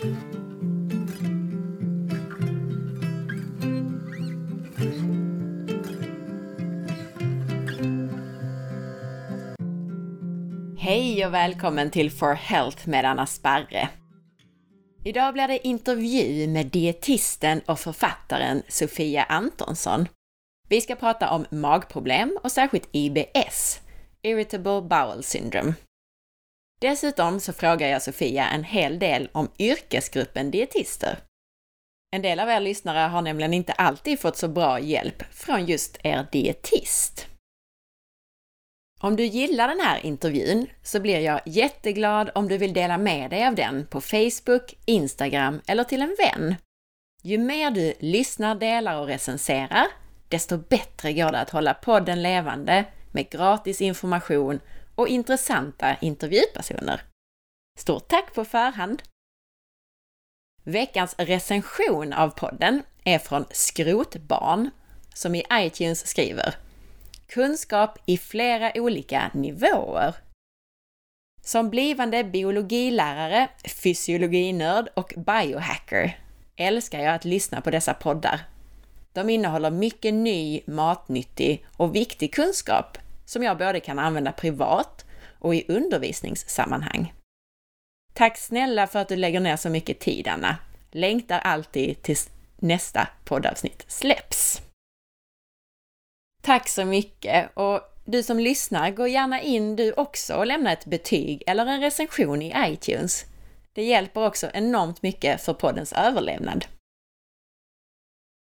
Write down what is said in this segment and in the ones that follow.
Hej och välkommen till For Health med Anna Sparre. Idag blir det intervju med dietisten och författaren Sofia Antonsson. Vi ska prata om magproblem och särskilt IBS, Irritable Bowel Syndrome. Dessutom så frågar jag Sofia en hel del om yrkesgruppen dietister. En del av er lyssnare har nämligen inte alltid fått så bra hjälp från just er dietist. Om du gillar den här intervjun så blir jag jätteglad om du vill dela med dig av den på Facebook, Instagram eller till en vän. Ju mer du lyssnar, delar och recenserar, desto bättre går det att hålla podden levande med gratis information och intressanta intervjupersoner. Stort tack på förhand! Veckans recension av podden är från Skrotbarn, som i iTunes skriver kunskap i flera olika nivåer. Som blivande biologilärare, fysiologinörd och biohacker älskar jag att lyssna på dessa poddar. De innehåller mycket ny, matnyttig och viktig kunskap som jag både kan använda privat och i undervisningssammanhang. Tack snälla för att du lägger ner så mycket tid, Anna. Längtar alltid tills nästa poddavsnitt släpps. Tack så mycket! Och du som lyssnar, gå gärna in du också och lämna ett betyg eller en recension i iTunes. Det hjälper också enormt mycket för poddens överlevnad.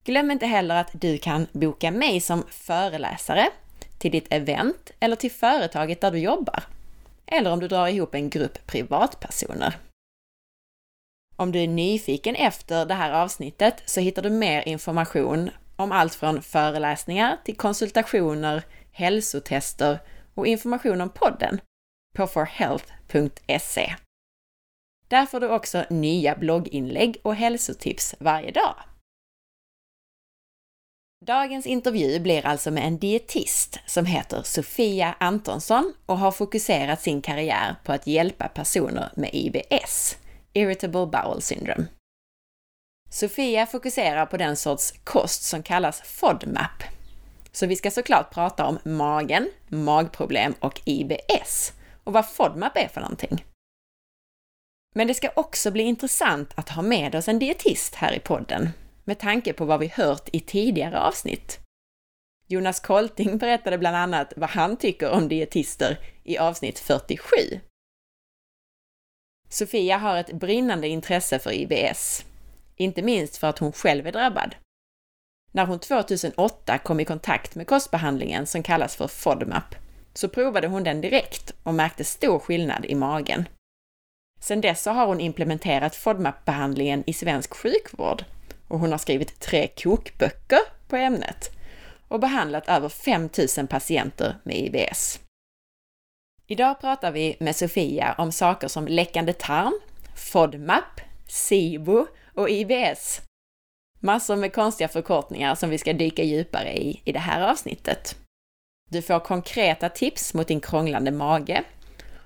Glöm inte heller att du kan boka mig som föreläsare till ditt event eller till företaget där du jobbar. Eller om du drar ihop en grupp privatpersoner. Om du är nyfiken efter det här avsnittet så hittar du mer information om allt från föreläsningar till konsultationer, hälsotester och information om podden på forhealth.se. Där får du också nya blogginlägg och hälsotips varje dag. Dagens intervju blir alltså med en dietist som heter Sofia Antonsson och har fokuserat sin karriär på att hjälpa personer med IBS, Irritable Bowel Syndrome. Sofia fokuserar på den sorts kost som kallas FODMAP. Så vi ska såklart prata om magen, magproblem och IBS och vad FODMAP är för någonting. Men det ska också bli intressant att ha med oss en dietist här i podden med tanke på vad vi hört i tidigare avsnitt. Jonas Kolting berättade bland annat vad han tycker om dietister i avsnitt 47. Sofia har ett brinnande intresse för IBS inte minst för att hon själv är drabbad. När hon 2008 kom i kontakt med kostbehandlingen som kallas för FODMAP så provade hon den direkt och märkte stor skillnad i magen. Sedan dess har hon implementerat FODMAP-behandlingen i svensk sjukvård och hon har skrivit tre kokböcker på ämnet och behandlat över 5000 patienter med IBS. Idag pratar vi med Sofia om saker som läckande tarm, FODMAP, SIBO och IBS. Massor med konstiga förkortningar som vi ska dyka djupare i i det här avsnittet. Du får konkreta tips mot din krånglande mage.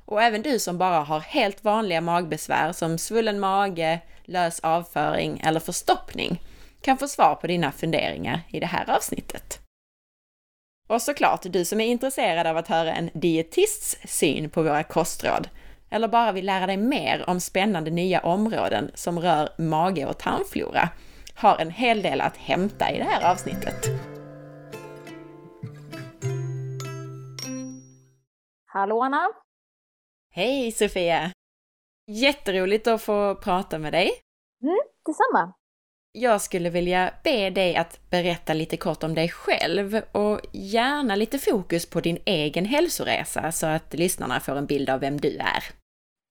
Och även du som bara har helt vanliga magbesvär som svullen mage, lös avföring eller förstoppning kan få svar på dina funderingar i det här avsnittet. Och såklart, du som är intresserad av att höra en dietists syn på våra kostråd eller bara vill lära dig mer om spännande nya områden som rör mage och tarmflora har en hel del att hämta i det här avsnittet. Hallå Anna! Hej Sofia! Jätteroligt att få prata med dig. Mm, detsamma! Jag skulle vilja be dig att berätta lite kort om dig själv och gärna lite fokus på din egen hälsoresa så att lyssnarna får en bild av vem du är.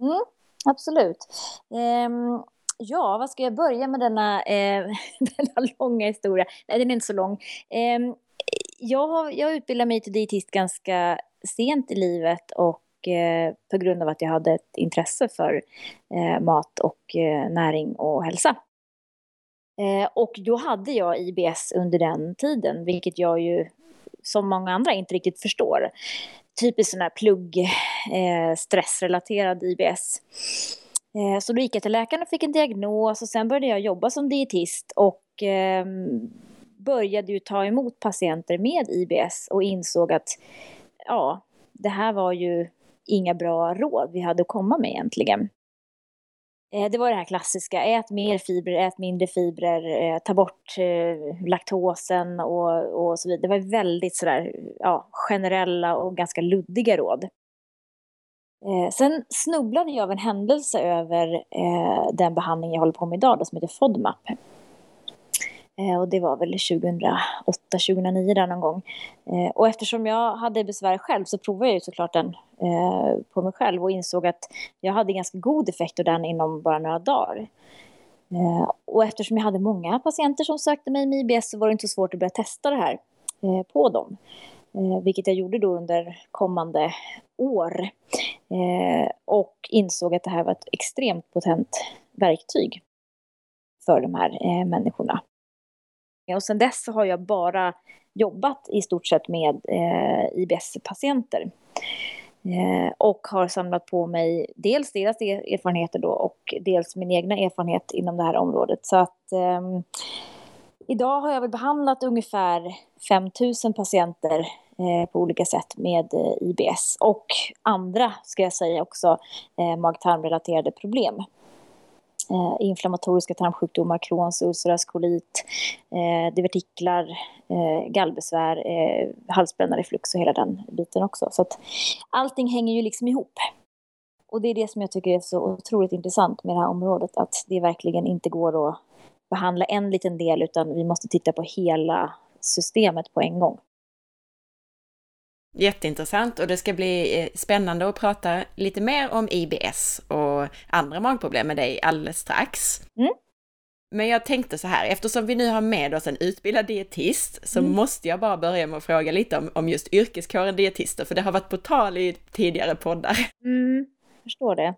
Mm, absolut. Um, ja, vad ska jag börja med denna, eh, denna långa historia? Nej, den är inte så lång. Um, jag, jag utbildade mig till dietist ganska sent i livet och eh, Eh, på grund av att jag hade ett intresse för eh, mat och eh, näring och hälsa. Och då hade jag IBS under den tiden, vilket jag ju som många andra inte riktigt förstår. Typiskt sån här plugg, stressrelaterad IBS. Så då gick jag till läkaren och fick en diagnos och sen började jag jobba som dietist och eh, började ju ta emot patienter med IBS och insåg att ja, det här var ju inga bra råd vi hade att komma med egentligen. Eh, det var det här klassiska, ät mer fibrer, ät mindre fibrer, eh, ta bort eh, laktosen och, och så vidare. Det var väldigt sådär, ja, generella och ganska luddiga råd. Sen snubblade jag av en händelse över den behandling jag håller på med idag, då, som heter FODMAP. Och det var väl 2008, 2009 där någon gång. Eh, och eftersom jag hade besvär själv så provade jag ju såklart den eh, på mig själv och insåg att jag hade ganska god effekt av den inom bara några dagar. Eh, och eftersom jag hade många patienter som sökte mig med IBS så var det inte så svårt att börja testa det här eh, på dem. Eh, vilket jag gjorde då under kommande år. Och insåg att det här var ett extremt potent verktyg för de här människorna. Eh, och sen dess så har jag bara jobbat i stort sett med eh, IBS-patienter. Eh, och har samlat på mig dels deras e-, erfarenheter då och dels min egna erfarenhet inom det här området. Så att eh, idag har jag väl behandlat ungefär 5000 patienter eh, på olika sätt med eh, IBS och andra, ska jag säga också, eh, mag-tarmrelaterade problem eh, inflammatoriska tarmsjukdomar, Crohns, ulcerös kolit, eh, divertiklar, eh, gallbesvär, eh, halsbränna, reflux och hela den biten också. Så att allting hänger ju liksom ihop. Och det är det som jag tycker är så otroligt intressant med det här området, att det verkligen inte går att behandla en liten del, utan vi måste titta på hela systemet på en gång. Jätteintressant och det ska bli eh, spännande att prata lite mer om IBS och andra magproblem med dig alldeles strax. Mm. Men jag tänkte så här, eftersom vi nu har med oss en utbildad dietist så mm. måste jag bara börja med att fråga lite om, om just yrkeskåren dietister, för det har varit på tal i tidigare poddar. Mm, förstår det.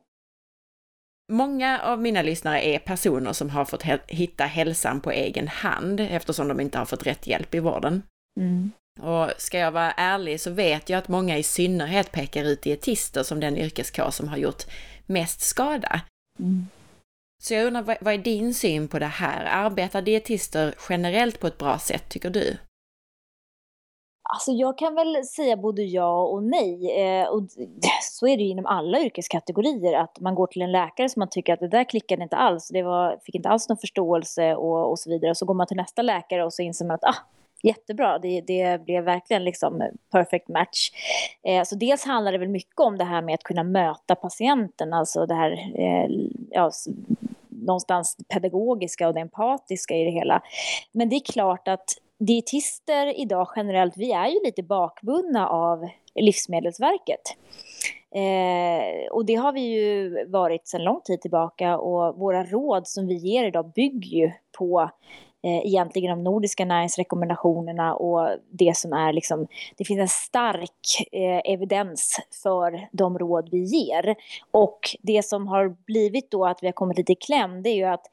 Många av mina lyssnare är personer som har fått hitta hälsan på egen hand eftersom de inte har fått rätt hjälp i vården. Mm. Och ska jag vara ärlig så vet jag att många i synnerhet pekar ut dietister som den yrkeskår som har gjort mest skada. Mm. Så jag undrar, vad är din syn på det här? Arbetar dietister generellt på ett bra sätt, tycker du? Alltså jag kan väl säga både ja och nej. Eh, och så är det ju inom alla yrkeskategorier, att man går till en läkare som man tycker att det där klickade inte alls, det var, fick inte alls någon förståelse och, och så vidare. Och så går man till nästa läkare och så inser man att ah, jättebra. Det, det blev verkligen liksom perfect match. Eh, så dels handlar det väl mycket om det här med att kunna möta patienten, alltså det här eh, ja, någonstans pedagogiska och det empatiska i det hela. Men det är klart att dietister idag generellt, vi är ju lite bakbundna av Livsmedelsverket. Eh, och det har vi ju varit sedan lång tid tillbaka och våra råd som vi ger idag bygger ju på eh, egentligen de nordiska näringsrekommendationerna och det som är liksom, det finns en stark eh, evidens för de råd vi ger. Och det som har blivit då att vi har kommit lite i kläm, det är ju att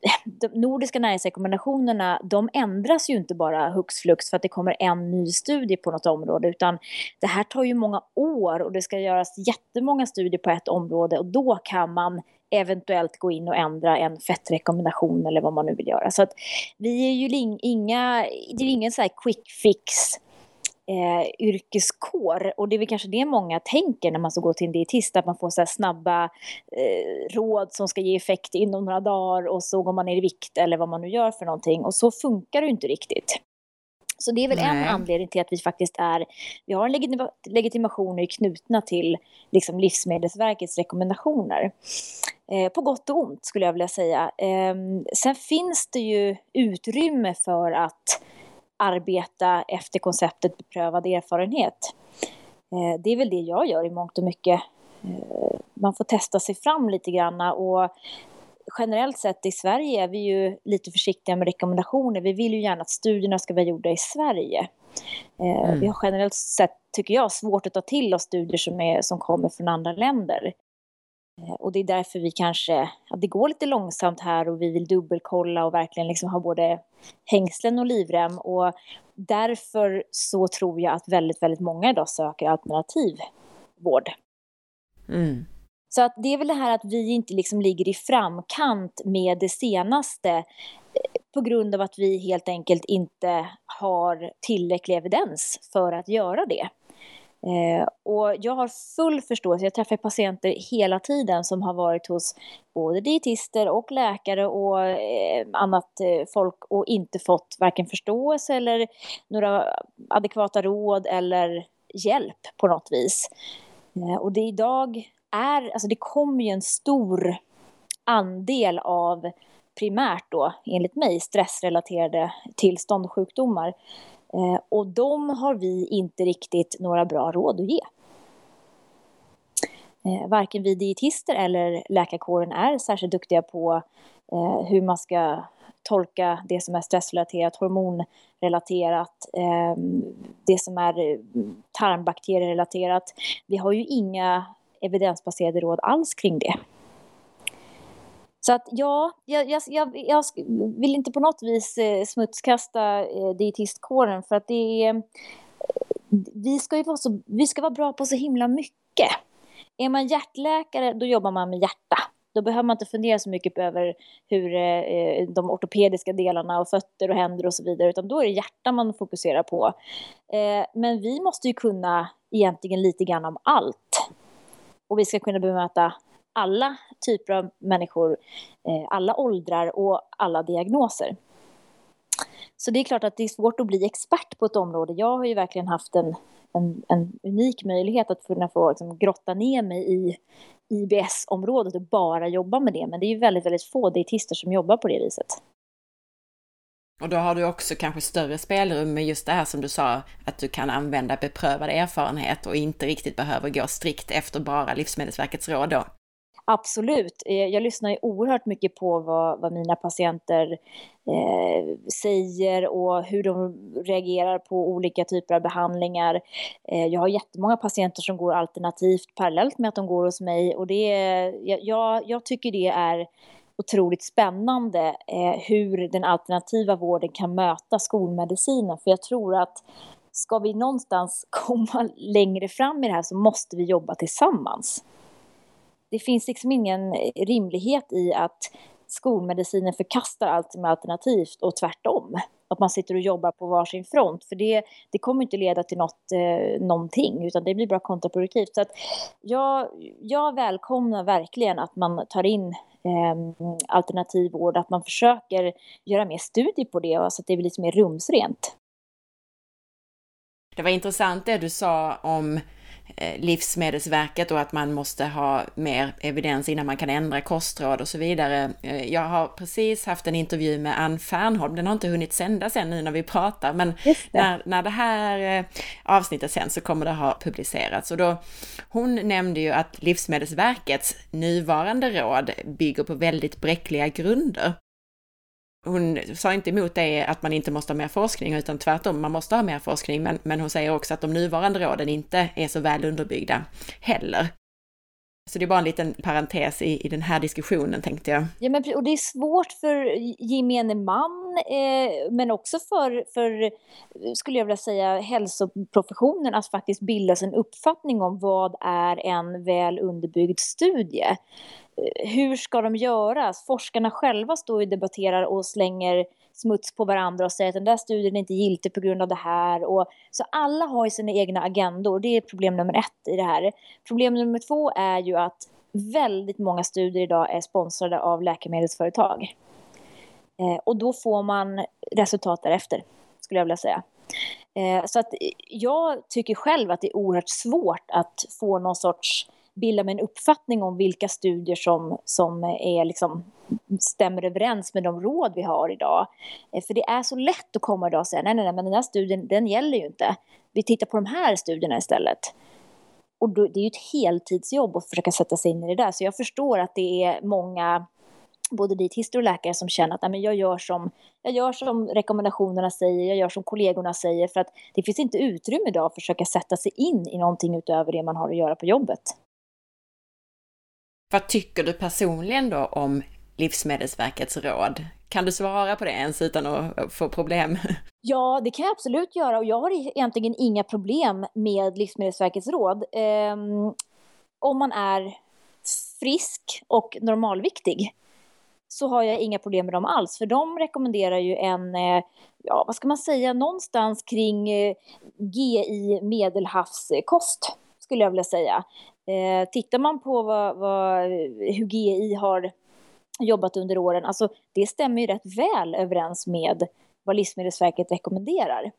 eh, de nordiska näringsrekommendationerna, de ändras ju inte bara hux flux för att det kommer en ny studie på något område, utan det här tar ju många år och det ska göras jättemånga studier på ett område och då kan man eventuellt gå in och ändra en fettrekommendation eller vad man nu vill göra. Så att vi är ju inga, det är ingen så här quick fix eh, yrkeskår. Och det är väl kanske det många tänker när man ska gå till en dietist, att man får så snabba eh, råd som ska ge effekt inom några dagar och så går man ner i vikt eller vad man nu gör för någonting. Och så funkar det ju inte riktigt. Så det är väl Nej. en anledning till att vi faktiskt är, vi har en legitima, legitimation knutna till liksom Livsmedelsverkets rekommendationer. Eh, på gott och ont skulle jag vilja säga. Eh, sen finns det ju utrymme för att arbeta efter konceptet beprövad erfarenhet. Eh, det är väl det jag gör i mångt och mycket. Eh, man får testa sig fram lite grann och generellt sett i Sverige är vi ju lite försiktiga med rekommendationer. Vi vill ju gärna att studierna ska vara gjorda i Sverige. Eh, mm. Vi har generellt sett, tycker jag, svårt att ta till oss studier som, är, som kommer från andra länder. Eh, och det är därför vi kanske, ja, det går lite långsamt här och vi vill dubbelkolla och verkligen liksom ha både hängslen och livrem. Och därför så tror jag att väldigt, väldigt många idag söker alternativ vård. Mm. Så att det är väl det här att vi inte liksom ligger i framkant med det senaste eh, på grund av att vi helt enkelt inte har tillräcklig evidens för att göra det. Eh, och jag har full förståelse, jag träffar patienter hela tiden som har varit hos både dietister och läkare och eh, annat eh, folk och inte fått varken förståelse eller några adekvata råd eller hjälp på något vis. Eh, och det är idag är, alltså det kommer ju en stor andel av primärt då, enligt mig, stressrelaterade tillstånd och sjukdomar Eh, och de har vi inte riktigt några bra råd att ge. Eh, varken vi dietister eller läkarkåren är särskilt duktiga på eh, hur man ska tolka det som är stressrelaterat, hormonrelaterat, eh, det som är eh, tarmbakterierelaterat. Vi har ju inga evidensbaserade råd alls kring det. Så att ja, jag, jag, jag, jag, vill inte på något vis eh, smutskasta eh, dietistkåren för att det är... Eh, vi ska ju vara, så, vi ska vara bra på så himla mycket. Är man hjärtläkare, då jobbar man med hjärta. Då behöver man inte fundera så mycket över hur eh, eh de ortopediska delarna och fötter och händer och så vidare, utan då är det hjärta man fokuserar på. Eh, men vi måste ju kunna egentligen lite grann om allt. Och vi ska kunna bemöta alla typer av människor, eh, alla åldrar och alla diagnoser. Så det är klart att det är svårt att bli expert på ett område. Jag har ju verkligen haft en, en, en unik möjlighet att kunna få liksom, grotta ner mig i IBS-området och bara jobba med det. Men det är ju väldigt, väldigt få dietister som jobbar på det viset. Och då har du också kanske större spelrum med just det här som du sa, att du kan använda beprövad erfarenhet och inte riktigt behöver gå strikt efter bara Livsmedelsverkets råd då. Absolut. Eh, jag lyssnar ju oerhört mycket på vad, vad mina patienter eh, säger och hur de reagerar på olika typer av behandlingar. Eh, jag har jättemånga patienter som går alternativt parallellt med att de går hos mig och det, jag, jag tycker det är otroligt spännande eh, hur den alternativa vården kan möta skolmedicinen. För jag tror att ska vi någonstans komma längre fram i det här så måste vi jobba tillsammans det finns liksom ingen rimlighet i att skolmedicinen förkastar allt som är alternativt och tvärtom. Att man sitter och jobbar på varsin front. För det, det kommer inte leda till något, eh, någonting, utan det blir bara kontraproduktivt. Så att jag, jag välkomnar verkligen att man tar in Ehm, alternativvård, alternativ vård, att man försöker göra mer studier på det, så att det blir lite mer rumsrent. Det var intressant det du sa om Livsmedelsverket och att man måste ha mer evidens innan man kan ändra kostråd och så vidare. Eh, jag har precis haft en intervju med Ann Fernholm, den har inte hunnit sändas än nu när vi pratar, men det. När, när det här eh, avsnittet sen så kommer det ha publicerats. Och då, hon nämnde ju att Livsmedelsverkets nuvarande råd bygger på väldigt bräckliga grunder hon sa inte emot det att man inte måste ha mer forskning, utan tvärtom, man måste ha mer forskning, men, men hon säger också att de nuvarande råden inte är så väl underbyggda heller. Så det är bara en liten parentes i, i den här diskussionen tänkte jag. Ja, men, och det är svårt för gemene man, eh, men också för, för, skulle jag vilja säga, hälsoprofessionen att faktiskt bilda sig en uppfattning om vad är en väl underbyggd studie eh, hur ska de göras? Forskarna själva står och debatterar och slänger smuts på varandra och säger att den där studien är inte giltig på grund av det här. Och, så alla har ju sina egna agendor. Det är problem nummer ett i det här. Problem nummer två är ju att väldigt många studier idag är sponsrade av läkemedelsföretag. Eh, och då får man resultat därefter, skulle jag vilja säga. Eh, så att jag tycker själv att det är oerhört svårt att få någon sorts bilda mig en uppfattning om vilka studier som, som är liksom, stämmer överens med de råd vi har idag. Eh, för det är så lätt att komma idag och säga nej, nej, nej, men den här studien, den gäller ju inte. Vi tittar på de här studierna istället. Och då, det är ju ett heltidsjobb att försöka sätta sig in i det där. Så jag förstår att det är många både dietister och läkare som känner att men jag, gör som, jag gör som rekommendationerna säger, jag gör som kollegorna säger. För att det finns inte utrymme idag att försöka sätta sig in i någonting utöver det man har att göra på jobbet. Vad tycker du personligen då om Livsmedelsverkets råd? Kan du svara på det ens utan att få problem? Ja, det kan jag absolut göra och jag har egentligen inga problem med Livsmedelsverkets råd. Um, om man är frisk och normalviktig så har jag inga problem med dem alls. För de rekommenderar ju en, eh, ja vad ska man säga, någonstans kring eh, GI medelhavskost skulle jag vilja säga. Eh, tittar man på vad, vad, eh, hur GI har jobbat under åren, alltså det stämmer ju rätt väl överens med vad Livsmedelsverket rekommenderar.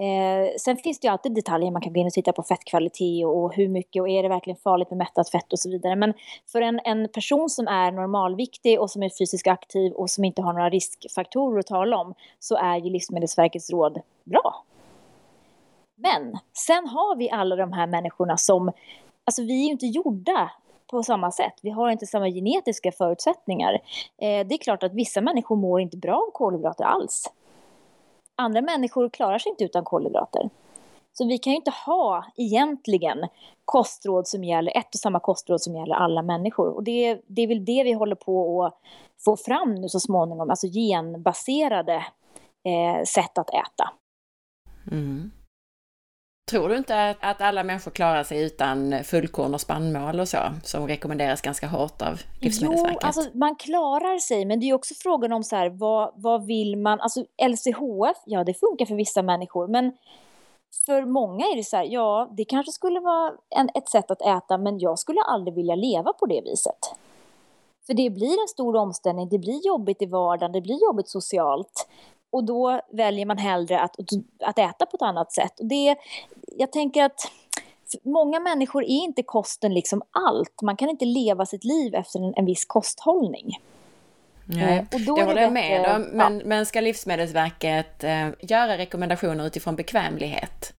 Eh, sen finns det ju alltid detaljer, man kan gå in och titta på fettkvalitet och, och, hur mycket och är det verkligen farligt med mättat fett och så vidare. Men för en, en person som är normalviktig och som är fysiskt aktiv och som inte har några riskfaktorer att tala om så är ju Livsmedelsverkets råd bra. Men sen har vi alla de här människorna som, alltså vi är ju inte gjorda på samma sätt. Vi har inte samma genetiska förutsättningar. Eh, det är klart att vissa människor mår inte bra av kolhydrater alls andra människor klarar sig inte utan kolhydrater. Så vi kan ju inte ha egentligen kostråd som gäller, ett och samma kostråd som gäller alla människor. Och det, det är väl det vi håller på att få fram nu så småningom, alltså genbaserade eh, sätt att äta. Mm. Tror du inte att, att alla människor klarar sig utan fullkorn och spannmål och så, som rekommenderas ganska hårt av Livsmedelsverket? Jo, alltså man klarar sig, men det är också frågan om så här, vad, vad vill man, alltså LCHF, ja det funkar för vissa människor, men för många är det så här, ja det kanske skulle vara en, ett sätt att äta, men jag skulle aldrig vilja leva på det viset. För det blir en stor omställning, det blir jobbigt i vardagen, det blir jobbigt socialt. Och då väljer man hellre att, att äta på ett annat sätt. Och det, jag tänker att många människor är inte kosten liksom allt. Man kan inte leva sitt liv efter en, en viss kosthållning. Nej, eh, och då det håller jag med om. Men, ja. men ska Livsmedelsverket eh, göra rekommendationer utifrån bekvämlighet?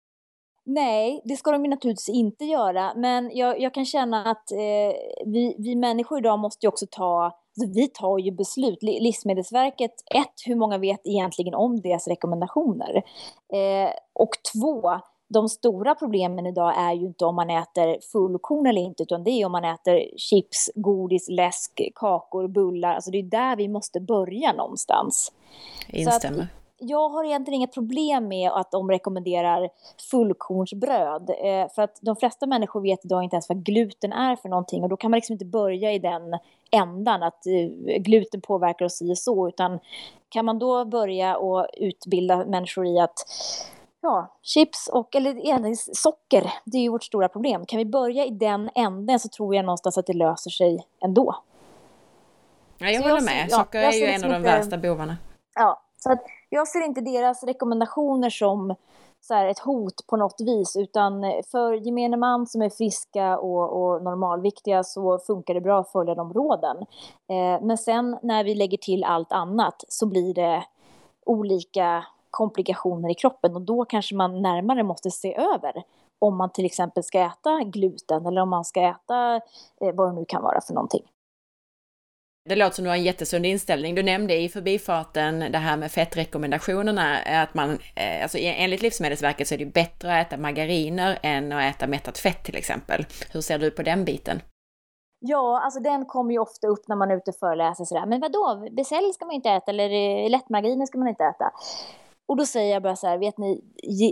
Nej, det ska de naturligtvis inte göra. Men jag, jag kan känna att eh, vi, vi människor idag måste ju också ta Alltså, vi tar ju beslut. Livsmedelsverket, ett, hur många vet egentligen om deras rekommendationer? Eh, och två, de stora problemen idag är ju inte om man äter fullkorn eller inte, utan det är om man äter chips, godis, läsk, kakor, bullar. Alltså det är där vi måste börja någonstans. Instämmer jag har egentligen inga problem med att de rekommenderar fullkornsbröd. Eh, för att de flesta människor vet idag inte ens vad gluten är för någonting. Och då kan man liksom inte börja i den ändan att eh, gluten påverkar oss i och så. Utan kan man då börja och utbilda människor i att ja, chips och, eller socker, det är ju vårt stora problem. Kan vi börja i den änden så tror jag någonstans att det löser sig ändå. Ja, jag så håller med. Socker ja, är ju en av de värsta bovarna. Ja, så att jag ser inte deras rekommendationer som så här, ett hot på något vis, utan eh, för gemene man som är friska och, och normalviktiga så funkar det bra att följa de råden. Eh, men sen när vi lägger till allt annat så blir det olika komplikationer i kroppen och då kanske man närmare måste se över om man till exempel ska äta gluten eller om man ska äta eh, vad det nu kan vara för någonting. Det låter som du har en jättesund inställning. Du nämnde i förbifarten det här med fettrekommendationerna, eh, att man, eh, alltså e- enligt Livsmedelsverket så är det bättre att äta margariner än att äta mättat fett till exempel. Hur ser du på den biten? Ja, alltså den kommer ju ofta upp när man är ute och föreläser sådär. Men vadå, besäll ska man inte äta eller eh, lättmargariner ska man inte äta. Och då säger jag bara så här, vet ni,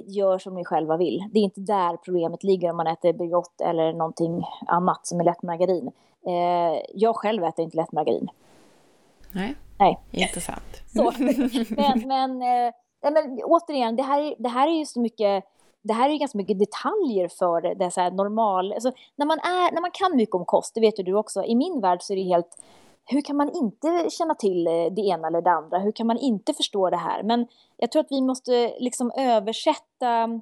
gör som ni själva vill. Det är inte där problemet ligger om man äter Bregott eller någonting annat som är lättmargarin. Eh, jag själv äter inte lättmargarin. Nej, Nej. intressant. så, men, men, eh, men återigen, det här, det här är ju så mycket det här är ju ganska mycket detaljer för det så här normal... Alltså, när, man är, när man kan mycket om kost, det vet ju du också, i min värld så är det helt hur kan man inte känna till eh, det ena eller det andra? Hur kan man inte förstå det här? Men jag tror att vi måste liksom översätta mm,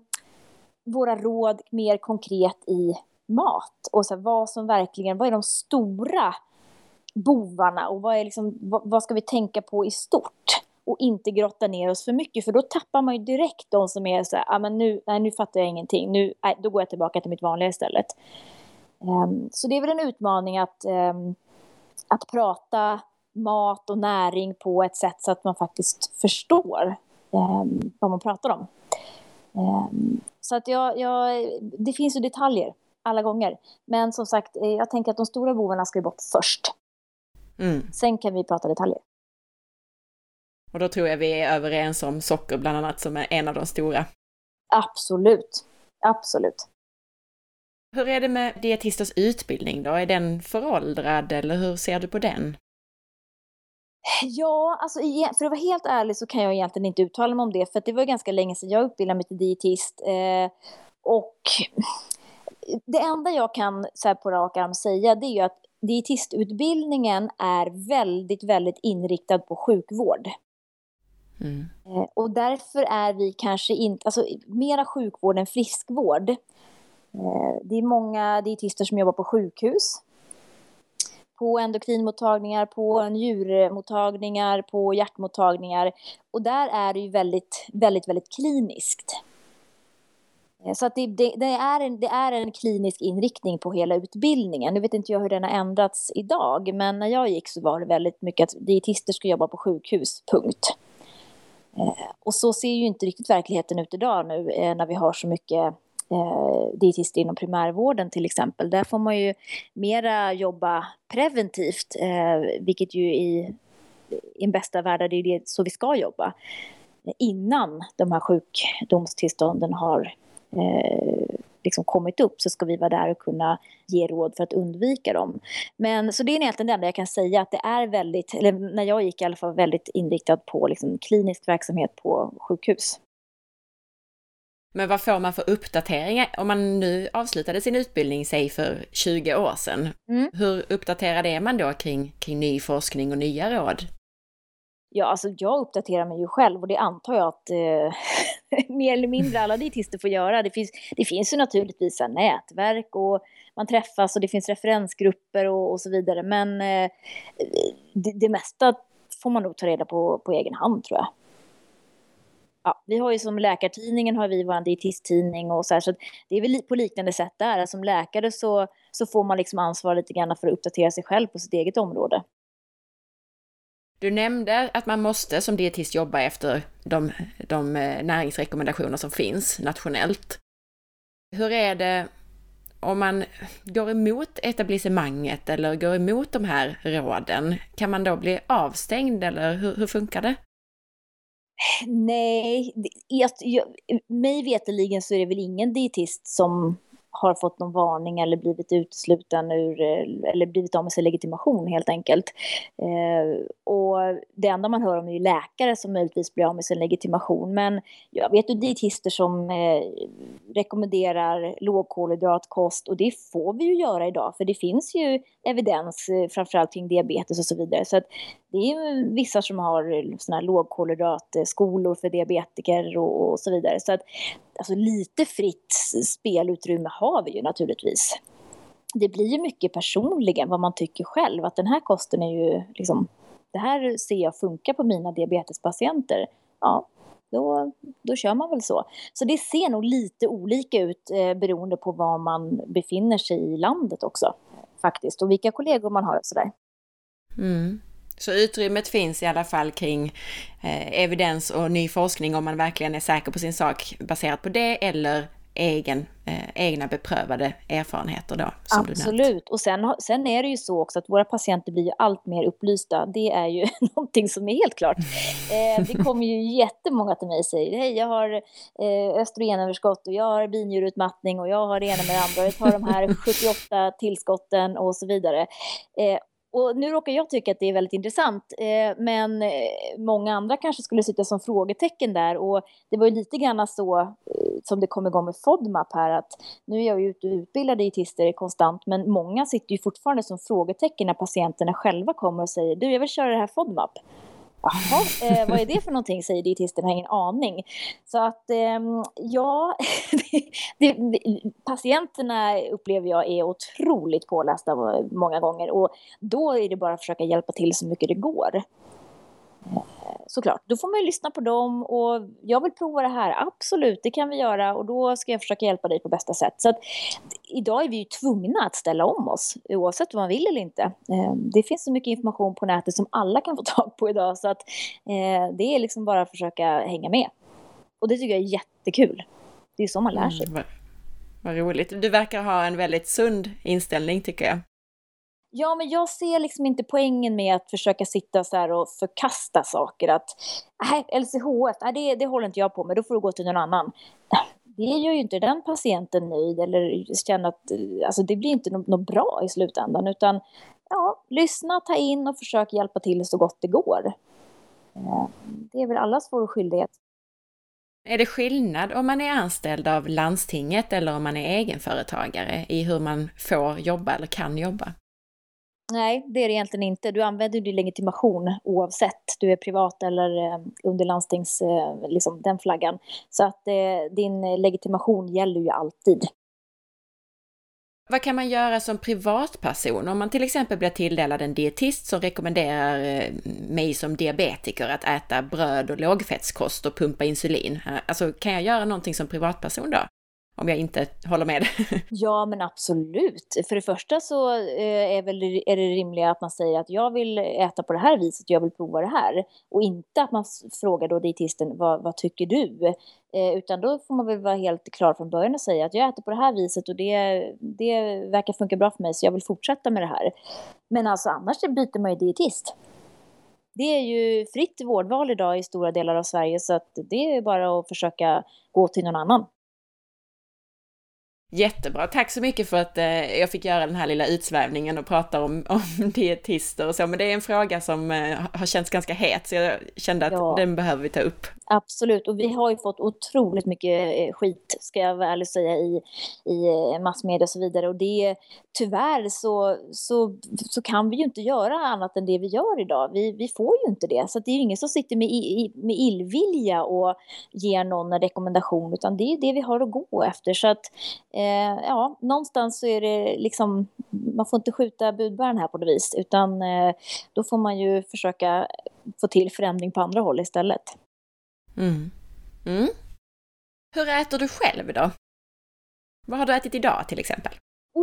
våra råd mer konkret i mat och så här, vad som verkligen, vad är de stora bovarna och vad, är liksom, vad, vad, ska vi tänka på i stort? Och inte grotta ner oss för mycket för då tappar man ju direkt de som är så här, ah, men nu, nej, nu fattar jag ingenting, nu, nej, då går jag tillbaka till mitt vanliga istället. Um, ehm, så det är väl en utmaning att um, att prata mat och näring på ett sätt så att man faktiskt förstår eh, vad man pratar om. Eh, så att jag, jag, det finns ju detaljer alla gånger. Men som sagt, eh, jag tänker att de stora bovarna ska ju bort först. Mm. Sen kan vi prata detaljer. Och då tror jag vi är överens om socker bland annat som är en av de stora. Absolut. Absolut. Hur är det med dietisters utbildning då? Är den föråldrad eller hur ser du på den? Ja, alltså för att vara helt ärlig så kan jag egentligen inte uttala mig om det, för det var ganska länge sedan jag utbildade mig till dietist. Eh, och det enda jag kan så här på rak arm säga, det är ju att dietistutbildningen är väldigt, väldigt inriktad på sjukvård. Mm. Eh, och därför är vi kanske inte, alltså mera sjukvård än friskvård. Eh, det är många dietister som jobbar på sjukhus på endokrinmottagningar, på njurmottagningar, på hjärtmottagningar. Och där är det ju väldigt, väldigt, väldigt kliniskt. Eh, så att det, det, det, är en, det är en klinisk inriktning på hela utbildningen. Nu vet inte jag hur den har ändrats idag, men när jag gick så var det väldigt mycket att dietister ska jobba på sjukhus, punkt. Eh, och så ser ju inte riktigt verkligheten ut idag nu eh, när vi har så mycket eh, dietister inom primärvården till exempel. Där får man ju mera jobba preventivt, eh, vilket ju i, i den bästa värld är det så vi ska jobba. Innan de här sjukdomstillstånden har eh, liksom kommit upp så ska vi vara där och kunna ge råd för att undvika dem. Men så det är egentligen det enda jag kan säga att det är väldigt, eller när jag gick i alla fall väldigt inriktad på liksom klinisk verksamhet på sjukhus. Men vad får man för uppdateringar? Om man nu avslutade sin utbildning, säg för 20 år sedan, mm. hur uppdaterad är man då kring, kring ny forskning och nya råd? Ja, alltså jag uppdaterar mig ju själv och det antar jag att eh, mer eller mindre alla dietister får göra. Det finns, det finns ju naturligtvis nätverk och man träffas och det finns referensgrupper och, och så vidare. Men eh, det, det mesta får man nog ta reda på på egen hand tror jag ja, vi har ju som Läkartidningen har vi vår dietisttidning och så här, så det är väl på liknande sätt där. Som läkare så, så får man liksom ansvar lite grann för att uppdatera sig själv på sitt eget område. Du nämnde att man måste som dietist jobba efter de, de eh, näringsrekommendationer som finns nationellt. Hur är det om man går emot etablissemanget eller går emot de här råden? Kan man då bli avstängd eller hur, hur funkar det? Nej, jag, jag, mig veterligen så är det väl ingen dietist som har fått någon varning eller blivit utesluten ur, eh, eller blivit av med sin legitimation helt enkelt. Eh, och det enda man hör om är ju läkare som möjligtvis blir av med sin legitimation. Men jag vet ju dietister som eh, rekommenderar lågkolhydratkost och det får vi ju göra idag för det finns ju evidens eh, framförallt kring diabetes och så vidare. Så att det är vissa som har eh, såna här lågkolhydratskolor för diabetiker och, och så vidare. Så att alltså lite fritt spelutrymme har vi ju naturligtvis. Det blir ju mycket personligen vad man tycker själv, att den här kosten är ju liksom, det här ser jag funkar på mina diabetespatienter. Ja, då, då kör man väl så. Så det ser nog lite olika ut eh, beroende på var man befinner sig i landet också. Faktiskt, och vilka kollegor man har och sådär. Mm. Så utrymmet finns i alla fall kring eh, evidens och ny forskning om man verkligen är säker på sin sak baserat på det eller egen, eh, egna beprövade erfarenheter då. Absolut, och sen, sen är det ju så också att våra patienter blir ju allt mer upplysta. Det är ju någonting som är helt klart. Eh, det kommer ju jättemånga till mig och säger hej jag har eh, östrogenöverskott och jag har binjureutmattning och jag har det ena med det andra och jag tar de här 78 tillskotten och så vidare. Eh, och nu råkar jag tycka att det är väldigt intressant, eh, men eh, många andra kanske skulle sitta som frågetecken där. Och det var ju lite grann så eh, som det kom igång med FODMAP här, att nu är jag ju ute och utbildar dietister konstant, men många sitter ju fortfarande som frågetecken när patienterna själva kommer och säger du, jag vill köra det här FODMAP. Jaha, eh, vad är det för någonting, säger dietisten, har ingen aning. Så att eh, ja, det, det, patienterna upplever jag är otroligt pålästa eh, många gånger och då är det bara att försöka hjälpa till så mycket det går såklart, då får man ju lyssna på dem och jag vill prova det här, absolut, det kan vi göra och då ska jag försöka hjälpa dig på bästa sätt. Så att idag är vi ju tvungna att ställa om oss, oavsett om man vill eller inte. Eh, det finns så mycket information på nätet som alla kan få tag på idag så att eh, det är liksom bara att försöka hänga med. Och det tycker jag är jättekul. Det är så man lär sig. Mm, vad roligt. Du verkar ha en väldigt sund inställning tycker jag. Ja, men jag ser liksom inte poängen med att försöka sitta så här och förkasta saker. Att äh, nej, LCHF, nej, äh, det, det håller inte jag på med, då får du gå till någon annan. det gör ju inte den patienten nöjd eller känner att alltså det blir inte något bra i slutändan utan ja, lyssna, ta in och försök hjälpa till så gott det går. Eh, det är väl allas vår skyldighet. Är det skillnad om man är anställd av landstinget eller om man är egenföretagare i hur man får jobba eller kan jobba? Nej, det är det egentligen inte. Du använder din legitimation oavsett. Du är privat eller eh, under landstings, eh, liksom den flaggan. Så att eh, din legitimation gäller ju alltid. Vad kan man göra som privatperson om man till exempel blir tilldelad en dietist som rekommenderar eh, mig som diabetiker att äta bröd och lågfettskost och pumpa insulin? Eh, alltså kan jag göra någonting som privatperson då? Om jag inte håller med. ja, men absolut. För det första så eh, är, väl, är det rimliga att man säger att jag vill äta på det här viset, jag vill prova det här. Och inte att man frågar då dietisten, vad, vad tycker du? Eh, utan då får man väl vara helt klar från början och säga att jag äter på det här viset och det, det verkar funka bra för mig så jag vill fortsätta med det här. Men alltså annars byter man ju dietist. Det är ju fritt vårdval idag i stora delar av Sverige så att det är bara att försöka gå till någon annan. Jättebra, tack så mycket för att eh, jag fick göra den här lilla utsvävningen och prata om, om dietister och så, men det är en fråga som eh, har känts ganska het, så jag kände att ja. den behöver vi ta upp. Absolut, och vi har ju fått otroligt mycket eh, skit, ska jag väl säga, i, i eh, massmedia och så vidare, och det tyvärr så, så, så kan vi ju inte göra annat än det vi gör idag. Vi, vi får ju inte det, så det är ju ingen som sitter med, i, med illvilja och ger någon en rekommendation, utan det är ju det vi har att gå efter, så att eh, Eh, ja, någonstans så är det liksom, man får inte skjuta budbäraren här på något vis, utan eh, då får man ju försöka få till förändring på andra håll istället. Mm. Mm. Hur äter du själv då? Vad har du ätit idag till exempel?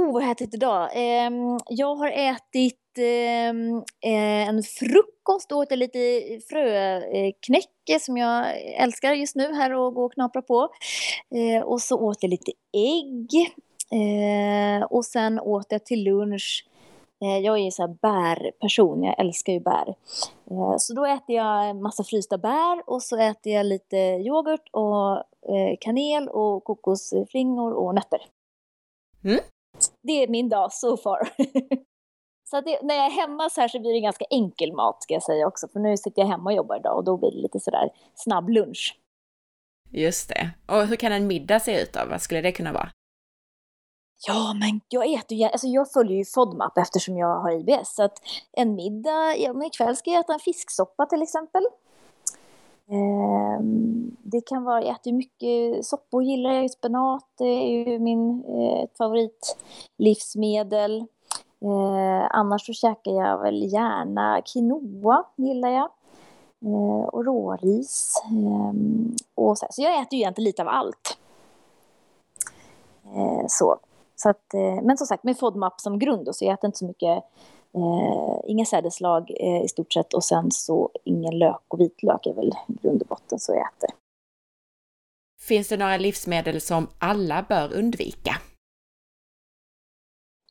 Oh, vad har jag ätit idag? Eh, jag har ätit ehm, eh, en frukost och åt lite fröknäcke eh, som jag älskar just nu här och går och knaprar på. Eh, och så åt jag lite ägg. Eh, och sen åt jag till lunch eh, jag är ju så här bärperson, jag älskar ju bär. Eh, så då äter jag en massa frysta bär och så äter jag lite yoghurt och eh, kanel och kokosflingor och nötter. Mm det är min dag so far. så det, när jag är hemma så här så blir det ganska enkel mat ska jag säga också. För nu sitter jag hemma och jobbar idag och då blir det lite sådär snabb lunch. Just det. Och hur kan en middag se ut då? Vad skulle det kunna vara? Ja, men jag äter ju, alltså jag följer ju FODMAP eftersom jag har IBS. Så att en middag, ja men ikväll ska jag äta en fisksoppa till exempel. Ehm, det kan vara, jag äter mycket soppor, gillar jag spenat, det är ju min eh, favoritlivsmedel. Eh, annars så käkar jag väl gärna quinoa, gillar jag. Eh, och råris. Eh, och så, så jag äter ju egentligen lite av allt. Eh, så. Så att, eh, men som sagt, med FODMAP som grund då, så jag äter inte så mycket Eh, inga sädeslag eh, i stort sett och sen så ingen lök och vitlök är väl grund och botten så jag äter. Finns det några livsmedel som alla bör undvika?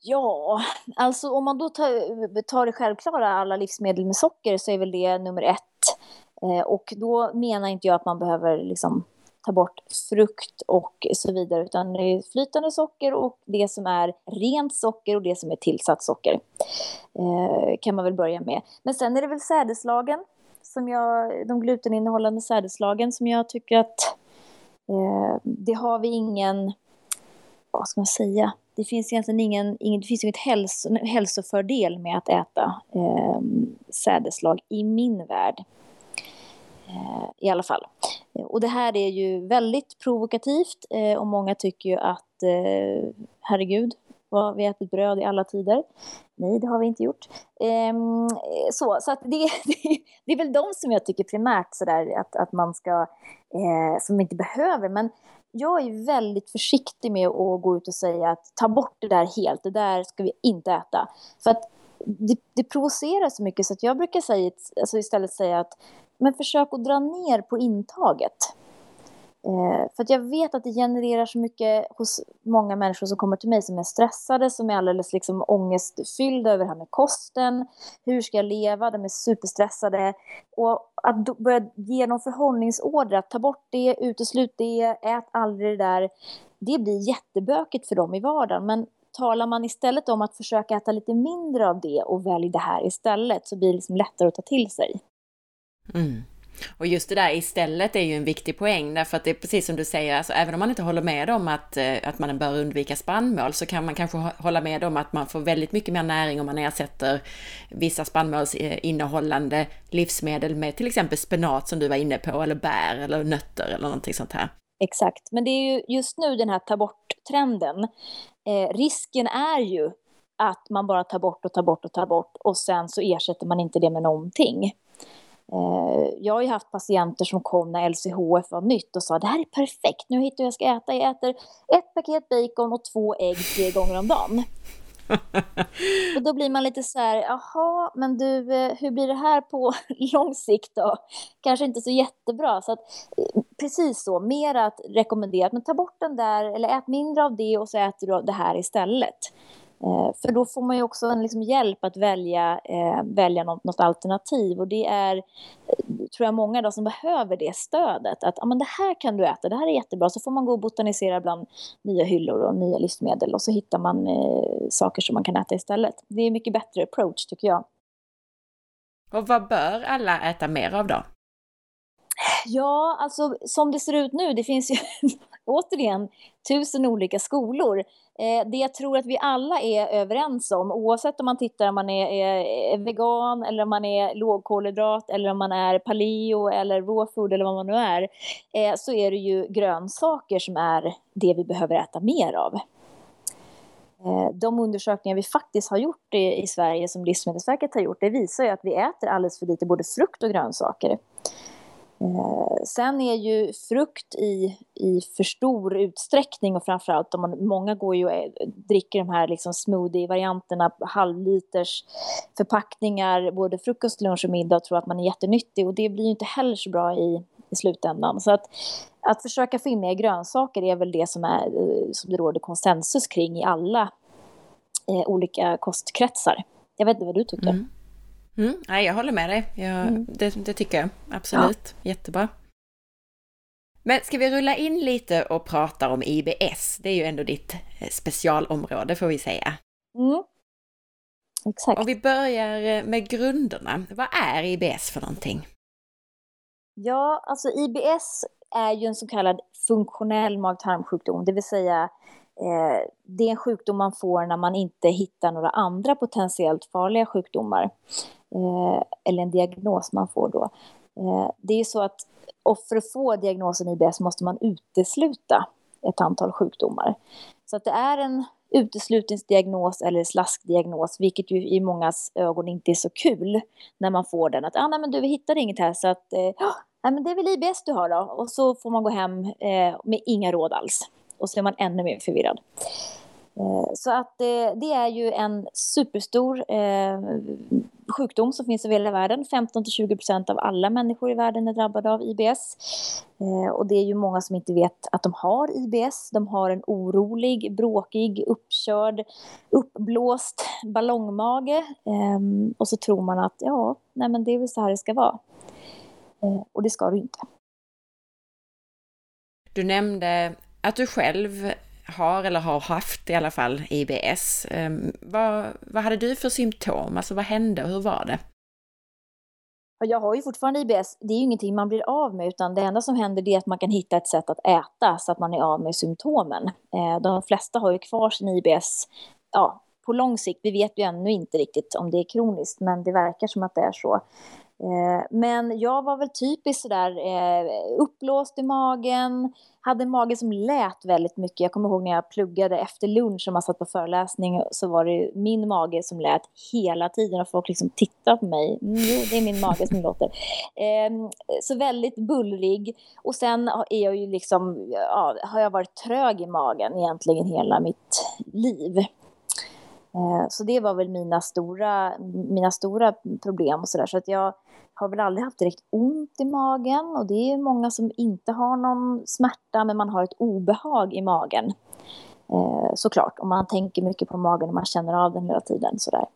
Ja, alltså om man då tar, tar det självklara, alla livsmedel med socker, så är väl det nummer ett. Eh, och då menar inte jag att man behöver liksom ta bort frukt och så vidare, utan det är flytande socker och det som är rent socker och det som är tillsatt socker. Eh, kan man väl börja med. Men sen är det väl sädeslagen, som jag, de gluteninnehållande sädeslagen som jag tycker att eh, det har vi ingen, vad ska man säga, det finns egentligen ingen, ingen det finns inget hälso, hälsofördel med att äta eh, sädeslag i min värld. Eh, I alla fall. Och det här är ju väldigt provokativt eh, och många tycker ju att eh, herregud, vad, vi har ätit bröd i alla tider. Nej, det har vi inte gjort. Ehm, så så att det, det, är väl de som jag tycker primärt sådär att, att man ska, eh, som inte behöver, men jag är väldigt försiktig med att gå ut och säga att ta bort det där helt, det där ska vi inte äta. För att det, det provocerar så mycket så att jag brukar säga, alltså istället säga att men försök att dra ner på intaget. Eh, för att jag vet att det genererar så mycket hos många människor som kommer till mig som är stressade, som är alldeles liksom ångestfyllda över det här med kosten. Hur ska jag leva? De är superstressade. Och att börja ge dem förhållningsorder, att ta bort det, uteslut det, ät aldrig det där. Det blir jättebökigt för dem i vardagen. Men talar man istället om att försöka äta lite mindre av det och välj det här istället så blir det liksom lättare att ta till sig. Mm. Och just det där istället är ju en viktig poäng, därför att det är precis som du säger, alltså även om man inte håller med om att, eh, att man bör undvika spannmål, så kan man kanske hålla med om att man får väldigt mycket mer näring om man ersätter vissa spannmålsinnehållande livsmedel med till exempel spenat som du var inne på, eller bär eller nötter eller någonting sånt här. Exakt, men det är ju just nu den här ta bort-trenden. Eh, risken är ju att man bara tar bort och tar bort och tar bort och sen så ersätter man inte det med någonting. Eh, jag har ju haft patienter som kom när LCHF var nytt och sa det här är perfekt, nu hittar jag jag ska äta. Jag äter ett paket bacon och två ägg tre gånger om dagen. och då blir man lite så här, jaha, men du, eh, hur blir det här på lång sikt då? Kanske inte så jättebra. Så att, eh, precis så, mer att rekommendera, men ta bort den där, eller ät mindre av det och så äter du det här istället. Eh, för då får man ju också en liksom hjälp att välja, eh, välja något, något, alternativ. Och det är, eh, tror jag, många då som behöver det stödet. Att ah, men det här kan du äta, det här är jättebra. Så får man gå och botanisera bland nya hyllor och nya livsmedel. Och så hittar man eh, saker som man kan äta istället. Det är en mycket bättre approach tycker jag. Och vad bör alla äta mer av då? Ja, alltså som det ser ut nu, det finns ju återigen tusen olika skolor. Eh, det jag tror att vi alla är överens om, oavsett om man tittar om man är, är, vegan eller om man är lågkolhydrat eller om man är paleo eller raw food eller vad man nu är, eh, så är det ju grönsaker som är det vi behöver äta mer av. Eh, de undersökningar vi faktiskt har gjort i, i Sverige, som Livsmedelsverket har gjort, det visar ju att vi äter alldeles för lite både frukt och grönsaker. Eh, sen är ju frukt i, i för stor utsträckning och framförallt om man, många går ju och dricker de här liksom smoothie-varianterna, halvliters förpackningar, både frukost, lunch och middag och tror att man är jättenyttig och det blir ju inte heller så bra i, i slutändan. Så att, att försöka få in mer grönsaker är väl det som, är, eh, som det råder konsensus kring i alla eh, olika kostkretsar. Jag vet inte vad du tycker? Mm. Mm, nej, jag håller med dig. Jag, mm. det, det, tycker jag absolut. Ja. Jättebra. Men ska vi rulla in lite och prata om IBS? Det är ju ändå ditt eh, specialområde får vi säga. Mm. Exakt. Och vi börjar eh, med grunderna. Vad är IBS för någonting? Ja, alltså IBS är ju en så kallad funktionell mag-tarmsjukdom, det vill säga Eh, det är en sjukdom man får när man inte hittar några andra potentiellt farliga sjukdomar eh, eller en diagnos man får då. Eh, det är ju så att och för att få diagnosen IBS måste man utesluta ett antal sjukdomar. Så att det är en uteslutningsdiagnos eller slaskdiagnos, vilket ju i mångas ögon inte är så kul när man får den. Att ah, nej, men du, vi hittade inget här, så att eh, nej, men det är väl IBS du har då. Och så får man gå hem eh, med inga råd alls. Och så är man ännu mer förvirrad. Eh, så att eh, det är ju en superstor eh, sjukdom som finns över hela världen. 15-20 procent av alla människor i världen är drabbade av IBS. Och det är ju många som inte vet att de har IBS. De har en orolig, bråkig, uppkörd, uppblåst ballongmage. Ehm, och så tror man att ja, nej men det är väl så här det ska vara. Och det ska det inte. Du nämnde att du själv har eller har haft i alla fall IBS. Ehm, vad, vad hade du för symptom? Alltså vad hände och hur var det? Jag har ju fortfarande IBS. Det är ju ingenting man blir av med utan det enda som händer är att man kan hitta ett sätt att äta så att man är av med symptomen. Eh, de flesta har ju kvar sin IBS ja, på lång sikt. Vi vet ju ännu inte riktigt om det är kroniskt men det verkar som att det är så. Eh, men jag var väl typiskt sådär eh, uppblåst i magen, hade en mage som lät väldigt mycket. Jag kommer ihåg när jag pluggade efter lunch och man satt på föreläsning så var det min mage som lät hela tiden och folk liksom tittade på mig. Mm, jo, det är min mage som låter. Ehm, så väldigt bullrig. Och sen är jag ju liksom, ja, har jag varit trög i magen egentligen hela mitt liv. Eh, så det var väl mina stora, mina stora problem och sådär. Så att jag har väl aldrig haft direkt ont i magen och det är många som inte har någon smärta men man har ett obehag i magen. Eh, såklart, om man tänker mycket på magen och man känner av den hela tiden sådär.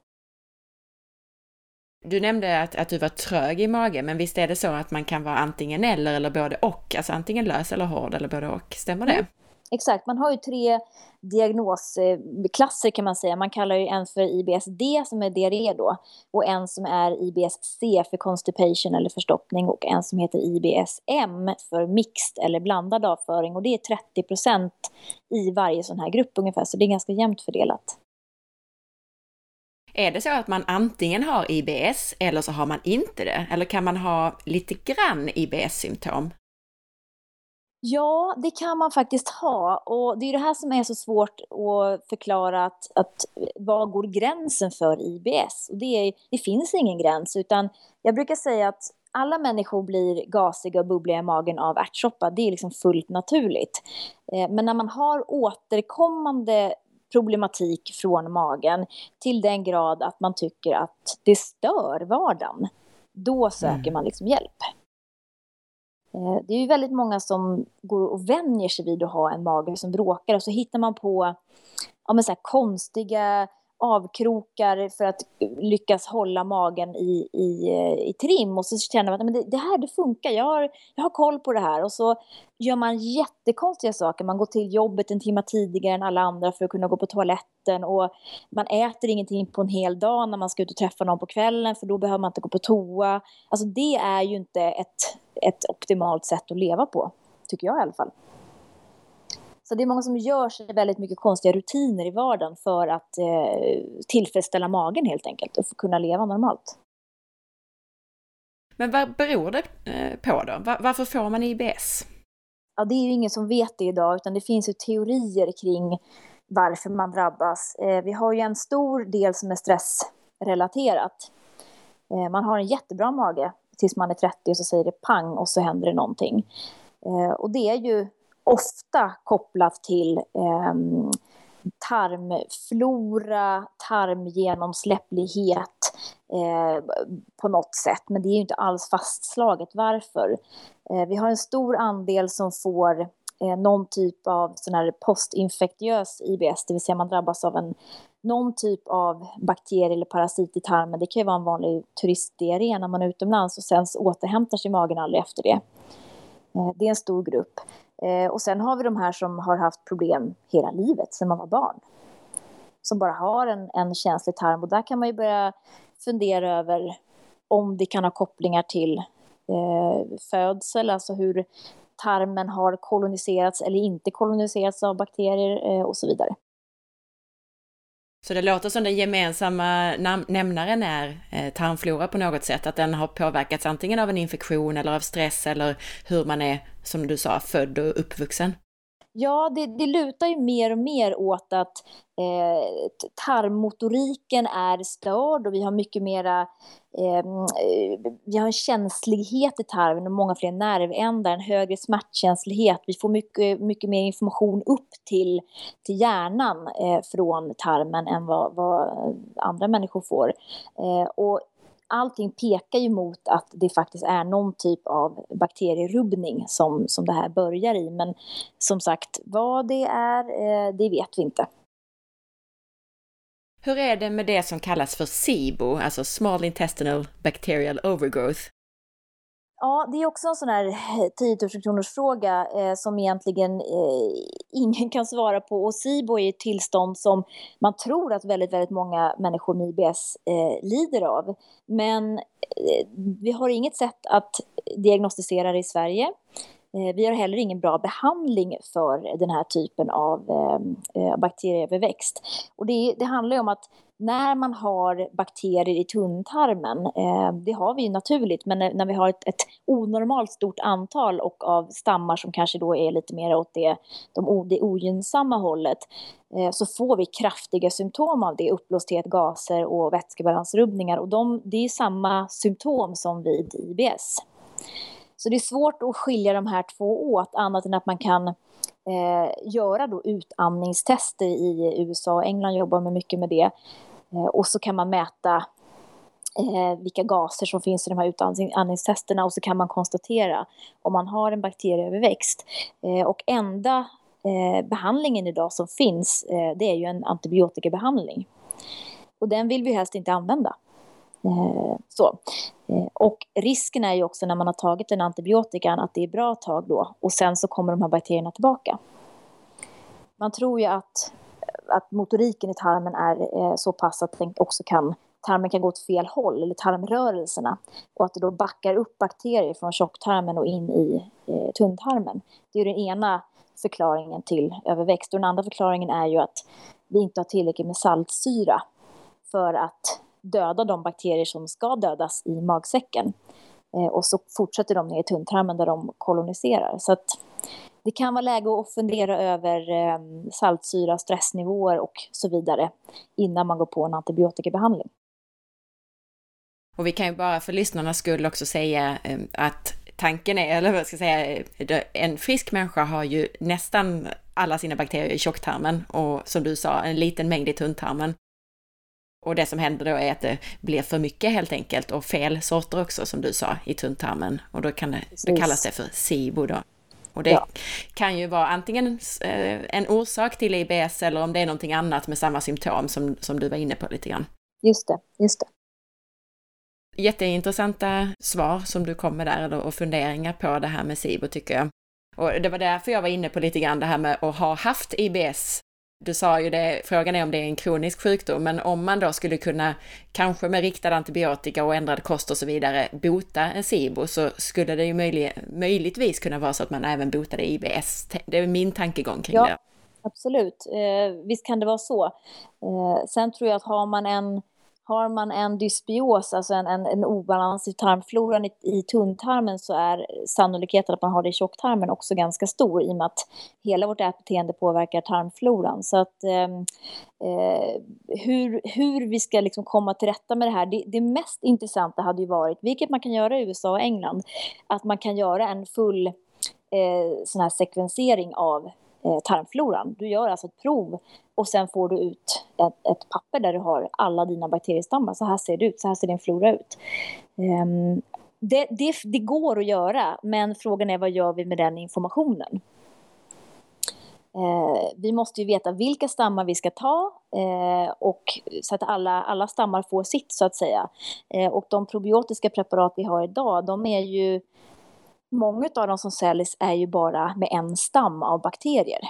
Du nämnde att, att du var trög i magen, men visst är det så att man kan vara antingen eller eller både och? Alltså antingen lös eller hård eller både och, stämmer det? Mm. Exakt, man har ju tre diagnosklasser kan man säga. Man kallar ju en för IBS-D som är diarré då och en som är IBS-C för constipation eller förstoppning och en som heter IBS-M för mixed eller blandad avföring och det är 30 procent i varje sån här grupp ungefär så det är ganska jämnt fördelat. Är det så att man antingen har IBS eller så har man inte det? Eller kan man ha lite grann IBS-symptom? Ja, det kan man faktiskt ha. Och det är det här som är så svårt att förklara att, att var går gränsen för IBS? Och det, är, det finns ingen gräns, utan jag brukar säga att alla människor blir gasiga och bubbliga i magen av ärtsoppa. Det är liksom fullt naturligt. Eh, men när man har återkommande problematik från magen till den grad att man tycker att det stör vardagen, då söker mm. man liksom hjälp. Eh, det är ju väldigt många som går och vänjer sig vid att ha en mage som bråkar och så hittar man på ja, men så konstiga avkrokar för att lyckas hålla magen i, i, eh, i trim och så känner man att men det, det här det funkar, jag har, jag har koll på det här och så gör man jättekonstiga saker. Man går till jobbet en timme tidigare än alla andra för att kunna gå på toaletten och man äter ingenting på en hel dag när man ska ut och träffa någon på kvällen för då behöver man inte gå på toa. Alltså det är ju inte ett, ett optimalt sätt att leva på, tycker jag i alla fall. Så det är många som gör sig väldigt mycket konstiga rutiner i vardagen för att eh, tillfredsställa magen helt enkelt och få kunna leva normalt. Men vad beror det eh, på då? Varför får man IBS? Ja, det är ju ingen som vet det idag, utan det finns ju teorier kring varför man drabbas. Eh, vi har ju en stor del som är stressrelaterat. Eh, man har en jättebra mage tills man är 30 och så säger det pang och så händer det någonting. Eh, och det är ju ofta kopplat till eh, tarmflora, tarmgenomsläpplighet eh, på något sätt. Men det är ju inte alls fastslaget varför. Eh, vi har en stor andel som får eh, någon typ av sån här postinfektiös IBS, det vill säga man drabbas av en någon typ av bakterie eller parasit i tarmen. Det kan ju vara en vanlig turistdiarré när man är utomlands och sen återhämtar sig magen aldrig efter det. Eh, det är en stor grupp. Eh, och sen har vi de här som har haft problem hela livet, sedan man var barn. Som bara har en, en känslig tarm. Och där kan man ju börja fundera över om det kan ha kopplingar till eh, födsel, alltså hur tarmen har koloniserats eller inte koloniserats av bakterier eh, och så vidare. Så det låter som den gemensamma nämnaren är eh, tarmflora på något sätt, att den har påverkats antingen av en infektion eller av stress eller hur man är, som du sa, född och uppvuxen. Ja, det, det lutar ju mer och mer åt att eh, tarmmotoriken är störd och vi har mycket mera ehm, eh, vi har en känslighet i tarmen och många fler nervändar, en högre smärtkänslighet. Vi får mycket, mycket mer information upp till, till hjärnan eh, från tarmen än vad, vad andra människor får. Eh, och allting pekar ju mot att det faktiskt är någon typ av bakterierubbning som, som det här börjar i. Men som sagt, vad det är, eh, det vet vi inte. Hur är det med det som kallas för SIBO, alltså Small Intestinal Bacterial Overgrowth? Ja, det är också en sån här 10 000 kronors fråga eh, som egentligen eh, ingen kan svara på. Och SIBO är ett tillstånd som man tror att väldigt, väldigt många människor med IBS eh, lider av. Men eh, vi har inget sätt att diagnostisera det i Sverige. Eh, vi har heller ingen bra behandling för den här typen av eh, eh, bakterieöverväxt. Och det, det handlar ju om att när man har bakterier i tunntarmen, eh, det har vi ju naturligt, men när, när vi har ett, ett, onormalt stort antal och av stammar som kanske då är lite mer åt det, de, det ogynnsamma hållet, eh, så får vi kraftiga symptom av det, uppblåsthet, gaser och vätskebalansrubbningar. Och de, det är samma symptom som vid IBS. Så det är svårt att skilja de här två åt, annat än att man kan eh, göra då utandningstester i USA. England jobbar med mycket med det. Eh, och så kan man mäta eh, vilka gaser som finns i de här utandningstesterna och så kan man konstatera om man har en bakterieöverväxt. Eh, och enda eh, behandlingen idag som finns eh, det är ju en antibiotikabehandling. Och den vill vi helst inte använda. Eh, så. Eh, och risken är ju också när man har tagit den antibiotikan att det är bra tag då och sen så kommer de här bakterierna tillbaka. Man tror ju att, att motoriken i tarmen är eh, så pass att den också kan tarmen kan gå åt fel håll, eller tarmrörelserna. Och att det då backar upp bakterier från tjocktarmen och in i eh, tunntarmen. Det är den ena förklaringen till överväxt. Och den andra förklaringen är ju att vi inte har tillräckligt med saltsyra för att döda de bakterier som ska dödas i magsäcken. Eh, och så fortsätter de ner i tunntarmen där de koloniserar. Så att det kan vara läge att fundera över eh, saltsyra, stressnivåer och så vidare innan man går på en antibiotikabehandling. Och vi kan ju bara för lyssnarnas skull också säga eh, att tanken är, eller vad ska jag säga, en frisk människa har ju nästan alla sina bakterier i tjocktarmen och som du sa, en liten mängd i tunntarmen. Och det som händer då är att det blir för mycket helt enkelt och fel sorter också som du sa i tunntarmen. Och då, kan det, då kallas det för SIBO då. Och det ja. kan ju vara antingen eh, en orsak till IBS eller om det är någonting annat med samma symptom som, som du var inne på lite grann. Just det, just det. Jätteintressanta svar som du kom med där och funderingar på det här med SIBO tycker jag. Och det var därför jag var inne på lite grann det här med att ha haft IBS du sa ju det, frågan är om det är en kronisk sjukdom, men om man då skulle kunna, kanske med riktad antibiotika och ändrad kost och så vidare, bota en SIBO så skulle det ju möjlig, möjligtvis kunna vara så att man även botade IBS. Det är min tankegång kring ja, det. Absolut, eh, visst kan det vara så. Eh, sen tror jag att har man en har man en dysbios, alltså en, en, en obalans i tarmfloran i, i tunntarmen så är sannolikheten att man har det i tjocktarmen också ganska stor i och med att hela vårt ätbeteende påverkar tarmfloran. Så att ehm, eh, hur, hur vi ska liksom komma till rätta med det här, det, det mest intressanta hade ju varit, vilket man kan göra i USA och England, att man kan göra en full eh, sån här sekvensering av Eh, tarmfloran. Du gör alltså ett prov och sen får du ut ett, ett, papper där du har alla dina bakteriestammar. Så här ser det ut, så här ser din flora ut. Um, det, det, det, går att göra, men frågan är vad gör vi med den informationen? Eh, vi måste ju veta vilka stammar vi ska ta eh, och så att alla, alla stammar får sitt så att säga. Eh, och de probiotiska preparat vi har idag, de är ju Många av de som säljs är ju bara med en stam av bakterier.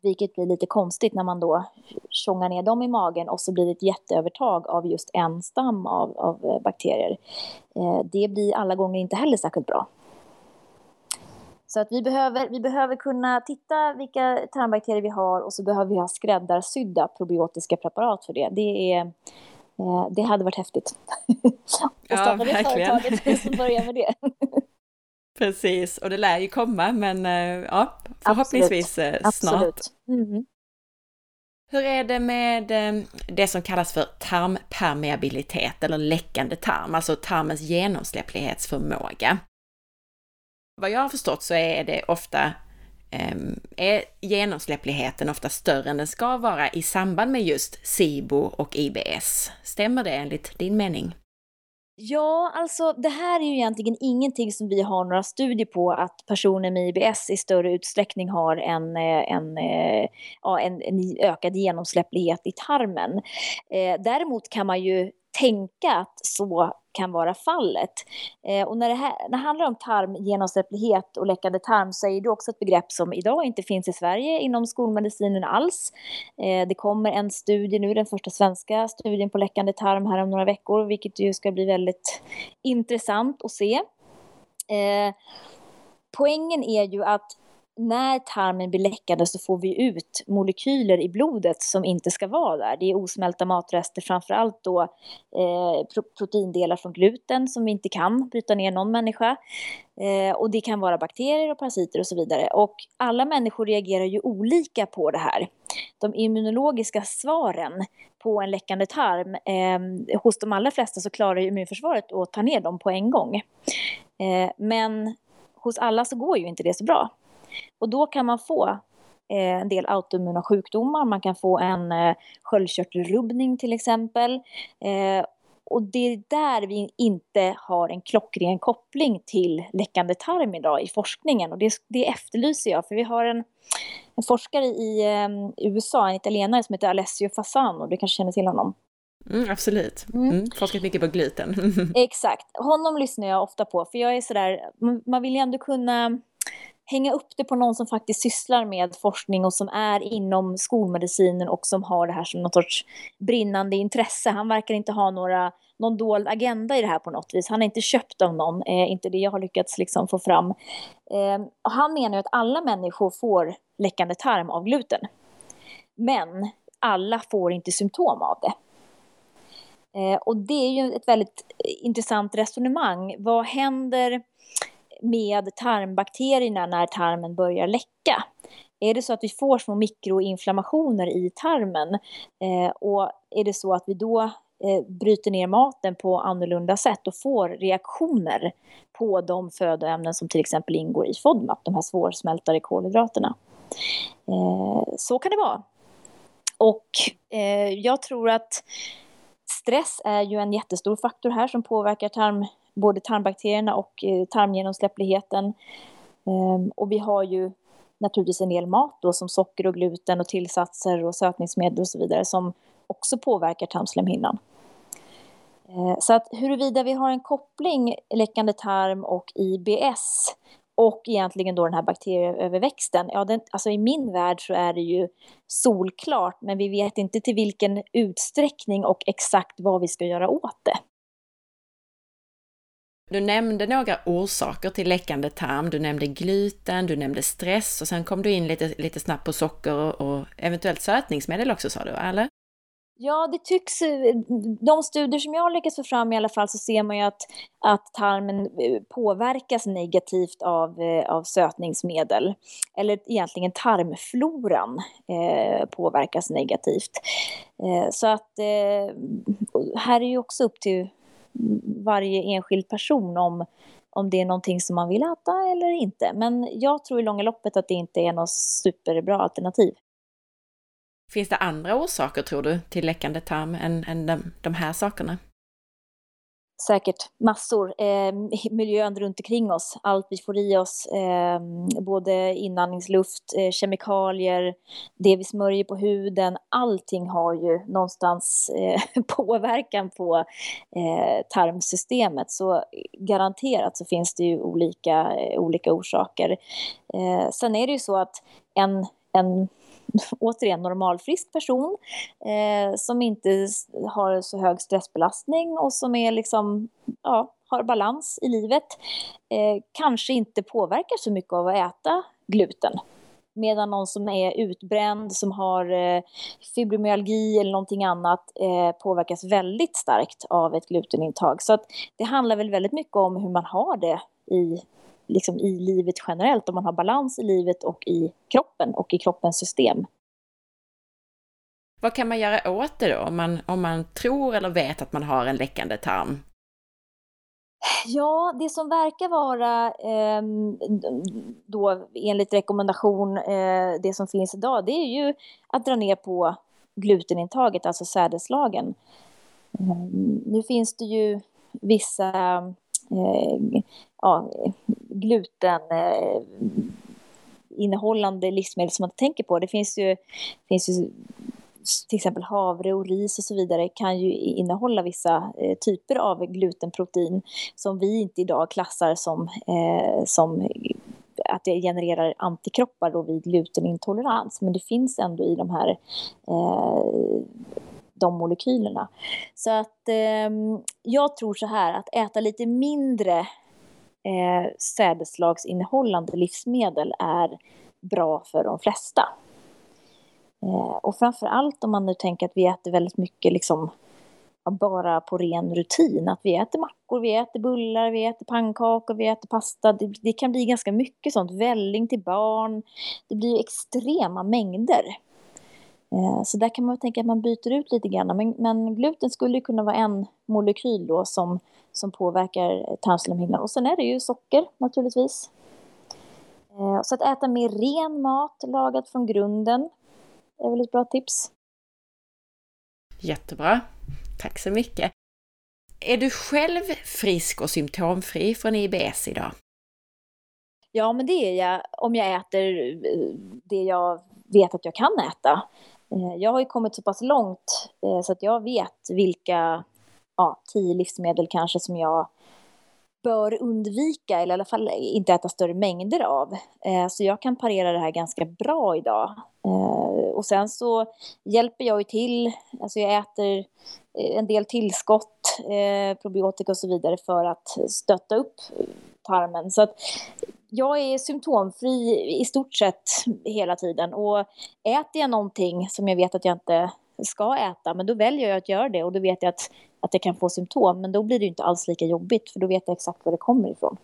Vilket blir lite konstigt när man då tjongar ner dem i magen och så blir det ett jätteövertag av just en stam av, av eh, bakterier. Eh, det blir alla gånger inte heller särskilt bra. Så att vi behöver, vi behöver kunna titta vilka tarmbakterier vi har och så behöver vi ha skräddarsydda probiotiska preparat för det. Det, är, eh, det hade varit häftigt. och ja, verkligen. företaget som börjar med det. Precis, och det lär ju komma, men eh, ja, förhoppningsvis Absolut. Eh, snart. Absolut. Mm. Hur är det med eh, det som kallas för tarmpermeabilitet eller läckande tarm, alltså tarmens genomsläpplighetsförmåga? Vad jag har förstått så är det ofta är genomsläppligheten ofta större än den ska vara i samband med just SIBO och IBS. Stämmer det enligt din mening? Ja, alltså det här är ju egentligen ingenting som vi har några studier på att personer med IBS i större utsträckning har en, eh, en, eh, en, en ökad genomsläpplighet i tarmen. Eh, däremot kan man ju tänka att så kan vara fallet. Eh, och när det, här, när det handlar om tarmgenomsläpplighet och läckande tarm så är det också ett begrepp som idag inte finns i Sverige inom skolmedicinen alls. Eh, det kommer en studie nu, den första svenska studien på läckande tarm här om några veckor, vilket ju ska bli väldigt intressant att se. Eh, poängen är ju att när tarmen blir läckande så får vi ut molekyler i blodet som inte ska vara där. Det är osmälta matrester, framförallt då eh, proteindelar från gluten som vi inte kan bryta ner någon människa. Eh, och det kan vara bakterier och parasiter och så vidare. Och alla människor reagerar ju olika på det här. De immunologiska svaren på en läckande tarm, eh, hos de allra flesta så klarar immunförsvaret att ta ner dem på en gång. Eh, men hos alla så går ju inte det så bra. Och då kan man få eh, en del autoimmuna sjukdomar, man kan få en eh, sköldkörtelrubbning till exempel. Eh, och det är där vi inte har en klockren koppling till läckande tarm idag i forskningen. Och det, det efterlyser jag, för vi har en, en forskare i um, USA, en italienare som heter Alessio Fasano, du kanske känner till honom? Mm, absolut. Mm. Mm, forskat mycket på gluten. Exakt. Honom lyssnar jag ofta på, för jag är sådär, man vill ju ändå kunna hänga upp det på någon som faktiskt sysslar med forskning och som är inom skolmedicinen och som har det här som någon sorts brinnande intresse. Han verkar inte ha några, någon dold agenda i det här på något vis. Han är inte köpt av någon, eh, inte det jag har lyckats liksom få fram. Eh, och han menar ju att alla människor får läckande tarm av gluten. Men alla får inte symptom av det. Eh, och det är ju ett väldigt eh, intressant resonemang. Vad händer med tarmbakterierna när tarmen börjar läcka? Är det så att vi får små mikroinflammationer i tarmen eh, och är det så att vi då eh, bryter ner maten på annorlunda sätt och får reaktioner på de födoämnen som till exempel ingår i FODMAP, de här svårsmältade kolhydraterna. Eh, så kan det vara. Och eh, jag tror att stress är ju en jättestor faktor här som påverkar tarm, både tarmbakterierna och eh, tarmgenomsläppligheten. Ehm, och vi har ju naturligtvis en del mat då som socker och gluten och tillsatser och sötningsmedel och så vidare som också påverkar tarmslemhinnan. Ehm, så att huruvida vi har en koppling läckande tarm och IBS och egentligen då den här bakterieöverväxten, ja den, alltså i min värld så är det ju solklart men vi vet inte till vilken utsträckning och exakt vad vi ska göra åt det. Du nämnde några orsaker till läckande tarm. Du nämnde gluten, du nämnde stress och sen kom du in lite, lite snabbt på socker och, och eventuellt sötningsmedel också sa du, eller? Ja, det tycks... De studier som jag har lyckats få fram i alla fall så ser man ju att, att tarmen eh, påverkas negativt av, eh, av sötningsmedel. Eller egentligen tarmfloran eh, påverkas negativt. Eh, så att eh, här är ju också upp till varje enskild person om, om det är någonting som man vill äta eller inte. Men jag tror i långa loppet att det inte är något superbra alternativ. Finns det andra orsaker, tror du, till läckande tarm än, än de, de här sakerna? Säkert massor. Eh, miljön runt omkring oss, allt vi får i oss, eh, både inandningsluft, eh, kemikalier, det vi smörjer på huden, allting har ju någonstans eh, påverkan på eh, tarmsystemet. Så garanterat så finns det ju olika, eh, olika orsaker. Eh, sen är det ju så att en, en återigen normalfrisk person eh, som inte har så hög stressbelastning och som är liksom, ja, har balans i livet eh, kanske inte påverkar så mycket av att äta gluten. Medan någon som är utbränd, som har eh, fibromyalgi eller någonting annat eh, påverkas väldigt starkt av ett glutenintag. Så att det handlar väl väldigt mycket om hur man har det i liksom i livet generellt, om man har balans i livet och i kroppen och i kroppens system. Vad kan man göra åt det då, om man, om man tror eller vet att man har en läckande tarm? Ja, det som verkar vara eh, då enligt rekommendation, eh, det som finns idag, det är ju att dra ner på glutenintaget, alltså sädeslagen. Eh, nu finns det ju vissa eh, ja, gluten eh, innehållande livsmedel som man tänker på. Det finns ju, finns ju till exempel havre och ris och så vidare kan ju innehålla vissa eh, typer av glutenprotein som vi inte idag klassar som, eh, som att det genererar antikroppar då vid glutenintolerans. Men det finns ändå i de här eh, de molekylerna. Så att eh, jag tror så här att äta lite mindre eh, sädeslagsinnehållande livsmedel är bra för de flesta. Eh, och framför allt om man nu tänker att vi äter väldigt mycket liksom bara på ren rutin. Att vi äter mackor, vi äter bullar, vi äter pannkakor, vi äter pasta. Det, det kan bli ganska mycket sånt. Välling till barn. Det blir extrema mängder. Eh, så där kan man tänka att man byter ut lite grann. Men, men gluten skulle kunna vara en molekyl då som, som påverkar tarmslemhinnan. Och sen är det ju socker naturligtvis. Eh, så att äta mer ren mat, lagad från grunden, är väl ett bra tips. Jättebra. Tack så mycket. Är du själv frisk och symptomfri från IBS idag? Ja, men det är jag om jag äter eh, det jag vet att jag kan äta. Eh, jag har ju kommit så pass långt eh, så att jag vet vilka ja, tio livsmedel kanske som jag bör undvika eller i alla fall inte äta större mängder av. Eh, så jag kan parera det här ganska bra idag. Och sen så hjälper jag ju till, alltså jag äter en del tillskott, probiotika och så vidare för att stötta upp tarmen. Så att jag är symptomfri i stort sett hela tiden och äter jag någonting som jag vet att jag inte ska äta, men då väljer jag att göra det och då vet jag att, att jag kan få symptom, men då blir det inte alls lika jobbigt för då vet jag exakt var det kommer ifrån.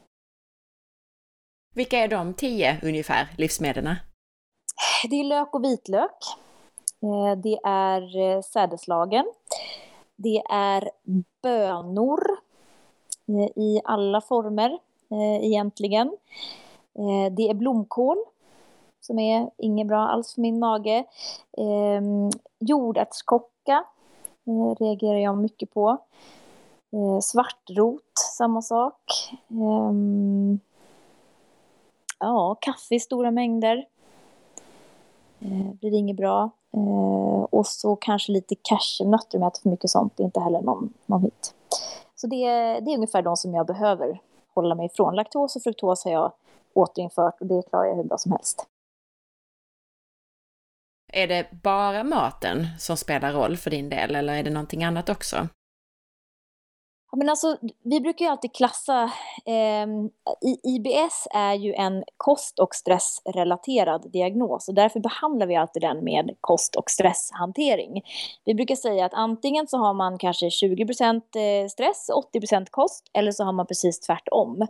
Vilka är de tio ungefär livsmedlen? Det är lök och vitlök. Eh, det är eh, sädeslagen. Det är bönor eh, i alla former Eh, egentligen. Eh, det är blomkål som är inget bra alls för min mage. Eh, jordärtskocka eh, reagerar jag mycket på. Eh, svartrot, samma sak. Eh, ja, kaffe i stora mängder. Eh, blir inget bra. Eh, och så kanske lite cashewnötter om jag äter för mycket sånt. Det är inte heller någon, någon hit. Så det, det är ungefär de som jag behöver hålla mig ifrån. Laktos och fruktos har jag återinfört och det klarar jag hur bra som helst. Är det bara maten som spelar roll för din del eller är det någonting annat också? Men alltså, vi brukar ju alltid klassa, eh, IBS är ju en kost och stressrelaterad diagnos och därför behandlar vi alltid den med kost och stresshantering. Vi brukar säga att antingen så har man kanske 20 eh, stress, 80% kost eller så har man precis tvärtom.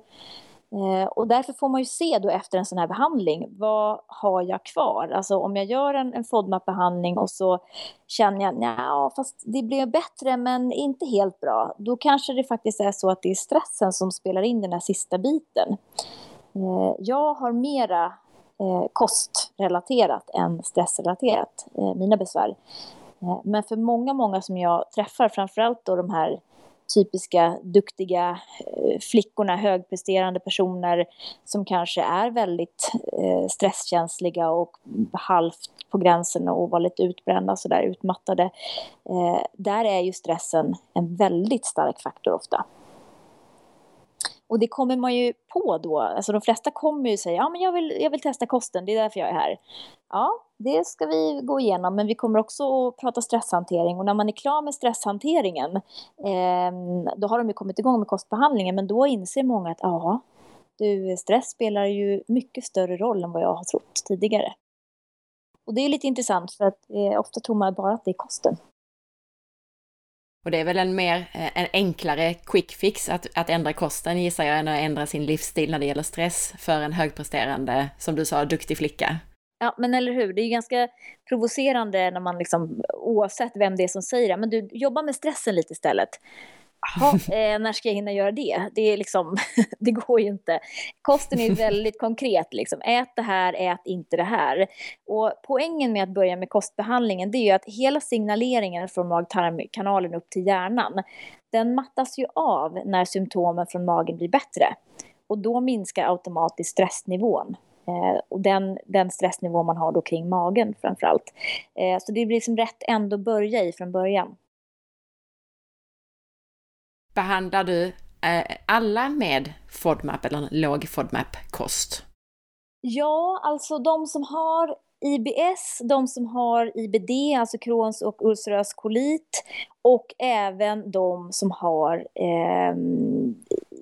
Eh, och därför får man ju se då efter en sån här behandling, vad har jag kvar? Alltså om jag gör en, en FODMAP-behandling och så känner jag, ja fast det blev bättre men inte helt bra. Då kanske det faktiskt är så att det är stressen som spelar in den här sista biten. Eh, jag har mera eh, kostrelaterat än stressrelaterat, mina besvär. Men för många, många som jag träffar, framförallt då de här typiska duktiga eh, flickorna, högpresterande personer som kanske är väldigt eh, stresskänsliga och halvt på gränsen och var lite utbrända, så där utmattade. Eh, där är ju stressen en väldigt stark faktor ofta. Och det kommer man ju på då. Alltså de flesta kommer ju säga, ja men jag vill, jag vill testa kosten, det är därför jag är här. Ja, det ska vi gå igenom, men vi kommer också att prata stresshantering. Och när man är klar med stresshanteringen, eh, då har de ju kommit igång med kostbehandlingen, men då inser många att ja, du, stress spelar ju mycket större roll än vad jag har trott tidigare. Och det är lite intressant för att eh, ofta tror man bara att det är kosten. Och det är väl en mer, eh, en enklare quick fix att, att ändra kosten gissar jag, än att ändra sin livsstil när det gäller stress för en högpresterande, som du sa, duktig flicka. Ja, men eller hur. Det är ganska provocerande när man liksom, oavsett vem det är som säger det, men du jobbar med stressen lite istället. Jaha, eh, när ska jag hinna göra det? Det, är liksom, det går ju inte. Kosten är väldigt konkret. Liksom. Ät det här, ät inte det här. Och poängen med att börja med kostbehandlingen det är ju att hela signaleringen från mag-tarmkanalen upp till hjärnan den mattas ju av när symptomen från magen blir bättre. Och då minskar automatiskt stressnivån. Eh, och den, den stressnivå man har då kring magen framför allt. Eh, så det blir liksom rätt ändå börja i från början. Behandlar du eh, alla med FODMAP eller låg FODMAP-kost? Ja, alltså de som har IBS, de som har IBD, alltså Crohns och ulcerös kolit och även de som har eh,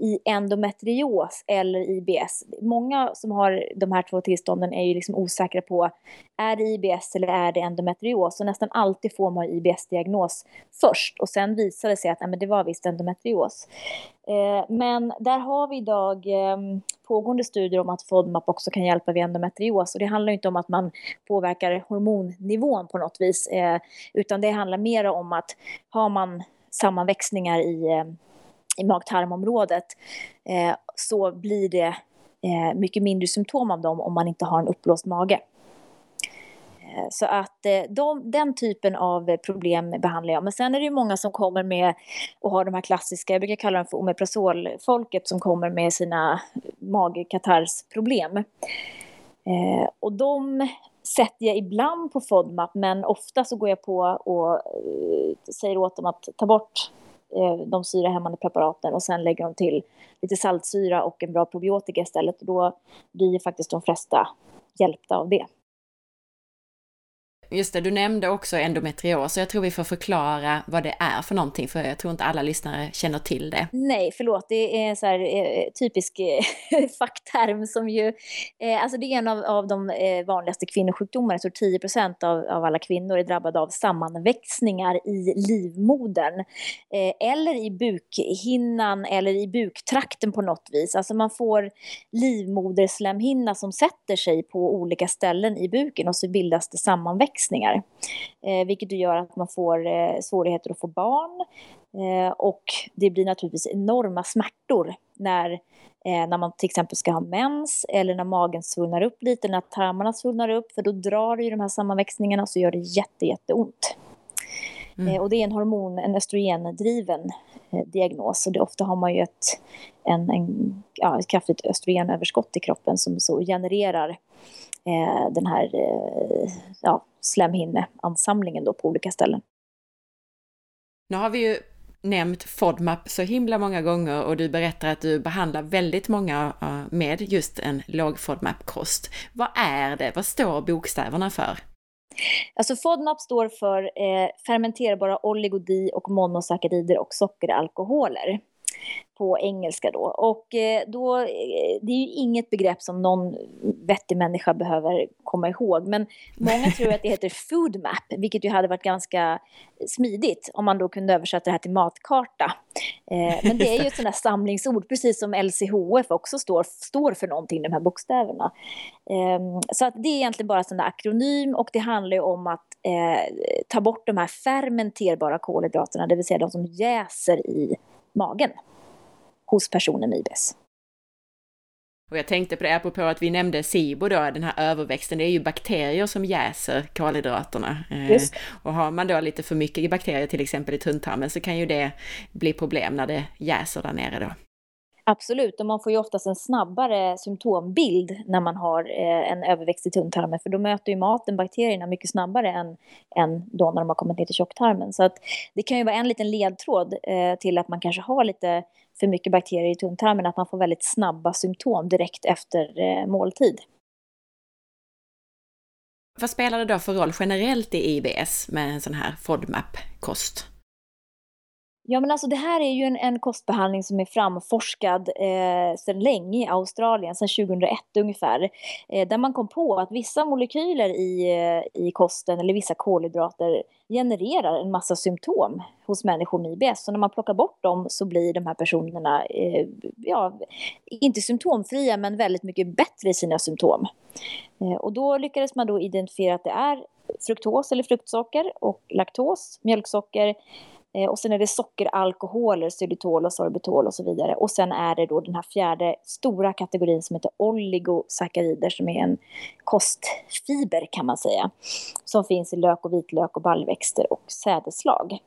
i endometrios eller IBS. Många som har de här två tillstånden är ju liksom osäkra på är det IBS eller är det endometrios? Och nästan alltid får man IBS-diagnos först och sen visar det sig att nej, det var visst endometrios. Eh, men där har vi idag eh, pågående studier om att FODMAP också kan hjälpa vid endometrios och det handlar inte om att man påverkar hormonnivån på något vis eh, utan det handlar mer om att har man sammanväxningar i ehm, i mag-tarmområdet eh, så blir det eh, mycket mindre symptom av dem om man inte har en uppblåst mage. Eh, så att eh, de, den typen av problem behandlar jag. Men sen är det ju många som kommer med och har de här klassiska, jag brukar kalla dem för omeprazolfolket som kommer med sina magkatarrsproblem. Eh, och de sätter jag ibland på FODMAP men ofta så går jag på och eh, säger åt dem att ta bort Eh, de syrahämmande preparaten och sen lägger de till lite saltsyra och en bra probiotika istället. Och då blir faktiskt de flesta hjälpta av det. Just det, du nämnde också endometrios, så jag tror vi får förklara vad det är för någonting, för jag tror inte alla lyssnare känner till det. Nej, förlåt, det är en så här, eh, typisk eh, fackterm som ju... Eh, alltså det är en av, av de vanligaste kvinnosjukdomarna, jag tror 10 procent av, av alla kvinnor är drabbade av sammanväxningar i livmodern. Eller i bukhinnan eller i buktrakten på något vis. Alltså man får livmoderslemhinna som sätter sig på olika ställen i buken och så bildas det sammanväxningar förväxlingar. Eh, vilket gör att man får eh, svårigheter att få barn. Eh, och det blir naturligtvis enorma smärtor när, eh, när man till exempel ska ha mens eller när magen svullnar upp lite, när tarmarna svullnar upp. För då drar det ju de här sammanväxningarna och så gör det jätte, jätteont. Mm. Eh, och det är en hormon, en östrogendriven eh, diagnos. Och det, ofta har man ju ett, en, en, ja, ett kraftigt östrogenöverskott i kroppen som så genererar eh, den här eh, ja, slemhinneansamlingen då på olika ställen. Nu har vi ju nämnt FODMAP så himla många gånger och du berättar att du behandlar väldigt många eh, med just en låg FODMAP-kost. Vad är det? Vad står bokstäverna för? Alltså FODMAP står för eh, fermenterbara oligodi och monosackarider och sockeralkoholer på engelska då. Och eh, då, eh, det är ju inget begrepp som någon vettig människa behöver komma ihåg. Men många tror att det heter food map, vilket ju hade varit ganska smidigt om man då kunde översätta det här till matkarta. Eh, men det är ju ett sånt där samlingsord, precis som LCHF också står, står för någonting, de här bokstäverna. Ehm, så att det är egentligen bara en akronym och det handlar ju om att ta bort de här fermenterbara kolhydraterna, det vill säga de som jäser i magen hos personer med IBS. Och jag tänkte på det, apropå att vi nämnde SIBO då, den här överväxten, det är ju bakterier som jäser kolhydraterna. Eh, Just. Och har man då lite för mycket bakterier till exempel i tunntarmen så kan ju det bli problem när det jäser där nere då. Absolut, och man får ju oftast en snabbare symptombild när man har eh, en överväxt i tunntarmen för då möter ju maten bakterierna mycket snabbare än, än då när de har kommit ner till tjocktarmen. Så att det kan ju vara en liten ledtråd eh, till att man kanske har lite för mycket bakterier i tunntarmen, att man får väldigt snabba symptom direkt efter eh, måltid. Vad spelar det då för roll generellt i IBS med en sån här FODMAP-kost? Ja, men alltså det här är ju en, en kostbehandling som är framforskad eh, sedan länge i Australien, sedan 2001 ungefär. Eh, där man kom på att vissa molekyler i, eh, i kosten, eller vissa kolhydrater, genererar en massa symptom hos människor med IBS. Så när man plockar bort dem så blir de här personerna, eh, ja, inte symptomfria, men väldigt mycket bättre i sina symptom. Eh, och då lyckades man då identifiera att det är fruktos eller fruktsocker och laktos, mjölksocker, Eh, och sen är det sockeralkoholer, xylitol och sorbitol och så vidare. Och sen är det då den här fjärde stora kategorin som heter oligosackarider som är en kostfiber kan man säga. Som finns i lök och vitlök och baljväxter och sädeslag.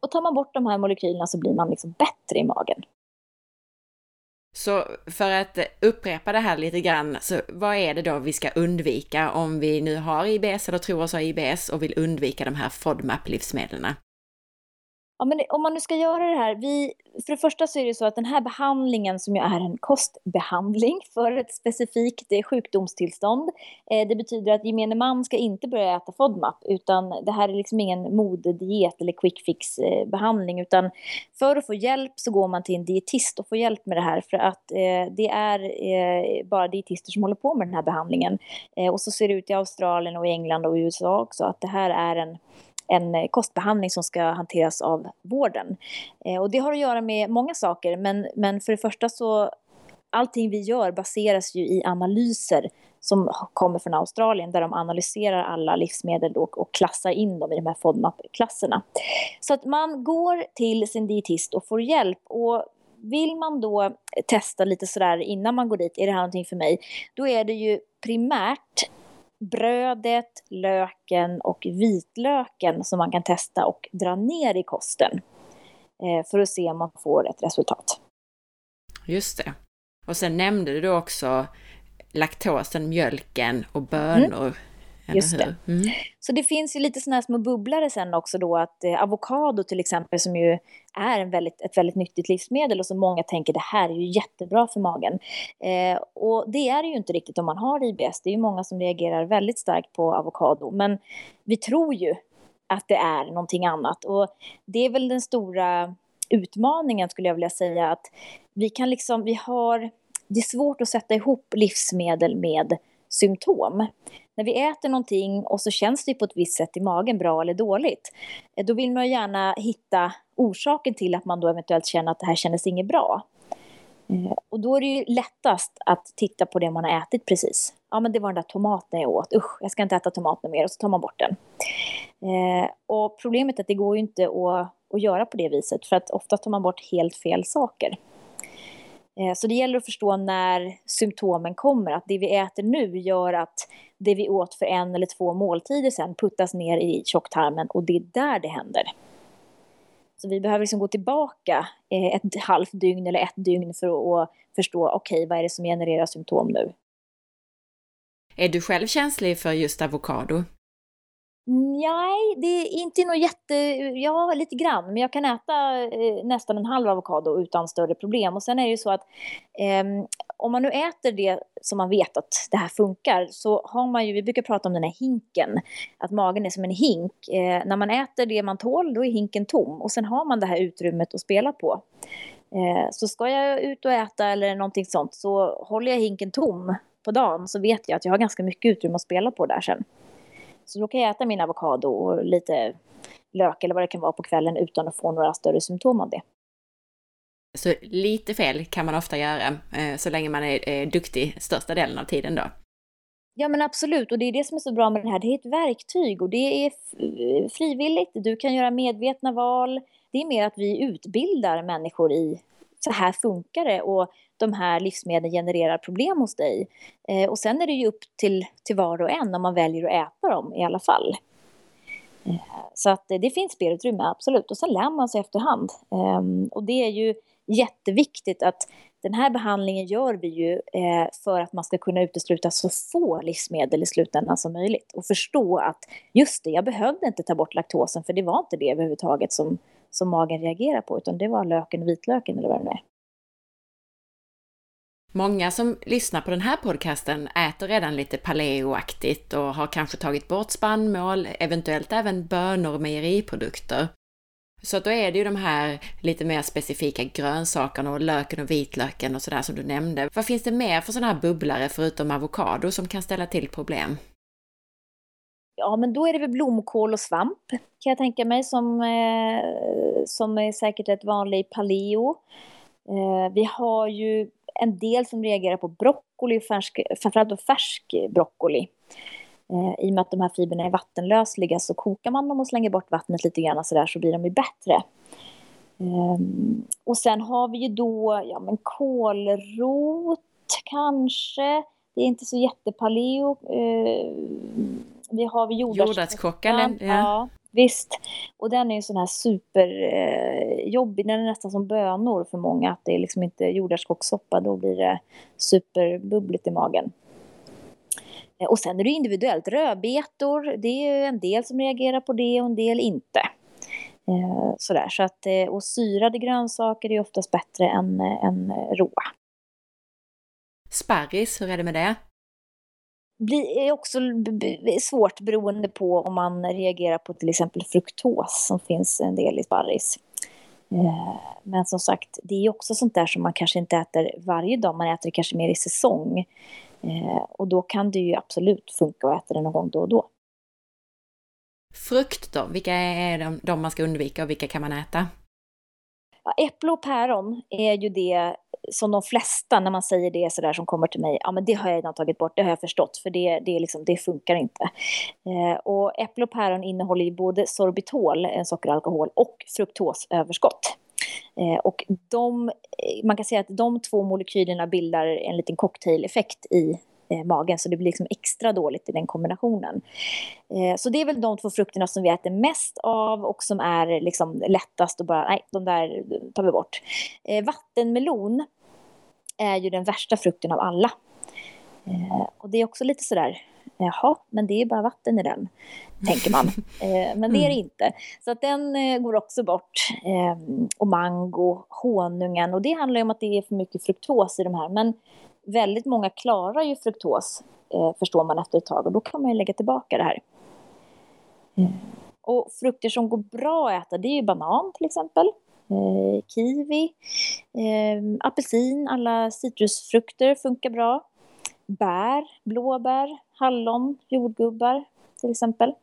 Och tar man bort de här molekylerna så blir man liksom bättre i magen. Så för att upprepa det här lite grann, så vad är det då vi ska undvika om vi nu har IBS eller tror oss ha IBS och vill undvika de här FODMAP-livsmedlen? Ja, men om man nu ska göra det här, vi, för det första så är det så att den här behandlingen som ju är en kostbehandling för ett specifikt eh, sjukdomstillstånd, eh, det betyder att gemene man ska inte börja äta FODMAP, utan det här är liksom ingen modediet eller quick fix eh, behandling, utan för att få hjälp så går man till en dietist och får hjälp med det här, för att eh, det är eh, bara dietister som håller på med den här behandlingen. Eh, och så ser det ut i Australien och i England och i USA också, att det här är en en eh, kostbehandling som ska hanteras av vården. Eh, och det har att göra med många saker, men, men för det första så allting vi gör baseras ju i analyser som kommer från Australien där de analyserar alla livsmedel och, och klassar in dem i de här FODMAP-klasserna. Så att man går till sin dietist och får hjälp. Och vill man då testa lite sådär innan man går dit, är det här någonting för mig? Då är det ju primärt brödet, löken och vitlöken som man kan testa och dra ner i kosten. Eh, för att se om man får ett resultat. Just det. Och sen nämnde du då också laktosen, mjölken och bönor. Mm. Just det. Mm. Så det finns ju lite sådana här små bubblare sen också då att eh, avokado till exempel som ju är en väldigt, ett väldigt nyttigt livsmedel och som många tänker det här är ju jättebra för magen. Eh, och det är det ju inte riktigt om man har IBS. Det är ju många som reagerar väldigt starkt på avokado. Men vi tror ju att det är någonting annat. Och det är väl den stora utmaningen skulle jag vilja säga att vi kan liksom, vi har, det är svårt att sätta ihop livsmedel med symptom. När vi äter någonting och så känns det på ett visst sätt i magen, bra eller dåligt, eh, då vill man gärna hitta orsaken till att man då eventuellt känner att det här kändes inget bra. Eh, och då är det ju lättast att titta på det man har ätit precis. Ja, men det var den där tomaten jag åt. Usch, jag ska inte äta tomaten mer. Och så tar man bort den. Eh, och problemet är att det går ju inte att, att göra på det viset. För att ofta tar man bort helt fel saker. Eh, så det gäller att förstå när symptomen kommer. Att det vi äter nu gör att det vi åt för en eller två måltider sen puttas ner i tjocktarmen. Och det är där det händer. Så vi behöver liksom gå tillbaka eh, ett halvt dygn eller ett dygn för att förstå, okej, okay, vad är det som genererar symptom nu? Är du själv känslig för just avokado? Nej, det är inte något jätte... Ja, lite grann. Men jag kan äta eh, nästan en halv avokado utan större problem. Och sen är det ju så att eh, om man nu äter det som man vet att det här funkar så har man ju, vi brukar prata om den här hinken, att magen är som en hink. Eh, när man äter det man tål, då är hinken tom. Och sen har man det här utrymmet att spela på. Eh, så ska jag ut och äta eller någonting sånt så håller jag hinken tom på dagen så vet jag att jag har ganska mycket utrymme att spela på där sen. Så då kan jag äta min avokado och lite lök eller vad det kan vara på kvällen utan att få några större symptom av det. Så lite fel kan man ofta göra, eh, så länge man är duktig största delen av tiden då? Ja men absolut, och det är det som är så bra med det här, det är ett verktyg och det är frivilligt, du kan göra medvetna val. Det är mer att vi utbildar människor i så här funkar det och de här livsmedlen genererar problem hos dig. Eh, och sen är det ju upp till, till var och en om man väljer att äta dem i alla fall. Eh, så att det finns spelutrymme, absolut. Och sen lär man sig efterhand. Eh, och det är ju jätteviktigt att den här behandlingen gör vi ju eh, för att man ska kunna utesluta så få livsmedel i slutändan som möjligt. Och förstå att just det, jag behövde inte ta bort laktosen för det var inte det överhuvudtaget som, som magen reagerar på utan det var löken och vitlöken eller vad det nu är. Många som lyssnar på den här podcasten äter redan lite paleoaktigt och har kanske tagit bort spannmål, eventuellt även bönor och mejeriprodukter. Så då är det ju de här lite mer specifika grönsakerna och löken och vitlöken och sådär som du nämnde. Vad finns det mer för sådana här bubblare förutom avokado som kan ställa till problem? Ja, men då är det väl blomkål och svamp kan jag tänka mig som, eh, som är säkert ett vanligt paleo. Eh, vi har ju en del som reagerar på broccoli, färsk, framförallt då färsk broccoli. Eh, I och med att de här fibrerna är vattenlösliga så kokar man dem och slänger bort vattnet lite grann så, där, så blir de ju bättre. Eh, och sen har vi ju då ja, men kålrot kanske. Det är inte så jättepaleo. Eh, vi har jordärtskockan. Ja. Visst. Och den är ju sån här superjobbig. Eh, den är nästan som bönor för många. Att det är liksom inte jordärtskockssoppa. Då blir det superbubbligt i magen. Eh, och sen är det individuellt. Rödbetor, det är en del som reagerar på det och en del inte. Eh, sådär. Så att, eh, och syrade grönsaker är oftast bättre än, eh, än eh, råa. Sparris, hur är det med det? Är också svårt beroende på om man reagerar på till exempel fruktos som finns en del i sparris. Eh, men som sagt, det är också sånt där som man kanske inte äter varje dag, man äter det kanske mer i säsong. Eh, och då kan det ju absolut funka att äta det någon gång då och då. Frukt då, vilka är de, de man ska undvika och vilka kan man äta? Ja, äpple och päron är ju det som de flesta, när man säger det sådär som kommer till mig, ja men det har jag redan tagit bort, det har jag förstått, för det, det, är liksom, det funkar inte. Eh, och äpple och päron innehåller ju både sorbitol, en sockeralkohol, och fruktosöverskott. Eh, och de, eh, man kan säga att de två molekylerna bildar en liten cocktaileffekt i eh, magen så det blir liksom extra dåligt i den kombinationen. Eh, så det är väl de två frukterna som vi äter mest av och som är liksom lättast att bara, nej, de där tar vi bort. Eh, vattenmelon är ju den värsta frukten av alla. Eh, och det är också lite sådär, jaha, men det är bara vatten i den, tänker man. Eh, men det är det inte. Så att den eh, går också bort. Eh, och mango, honungen, och det handlar ju om att det är för mycket fruktos i de här. Men väldigt många klarar ju fruktos, eh, förstår man efter ett tag, och då kan man ju lägga tillbaka det här. Mm. Och frukter som går bra att äta, det är ju banan till exempel. Eh, kiwi, eh, apelsin, alla citrusfrukter funkar bra. Bär, blåbär, hallon, jordgubbar till exempel.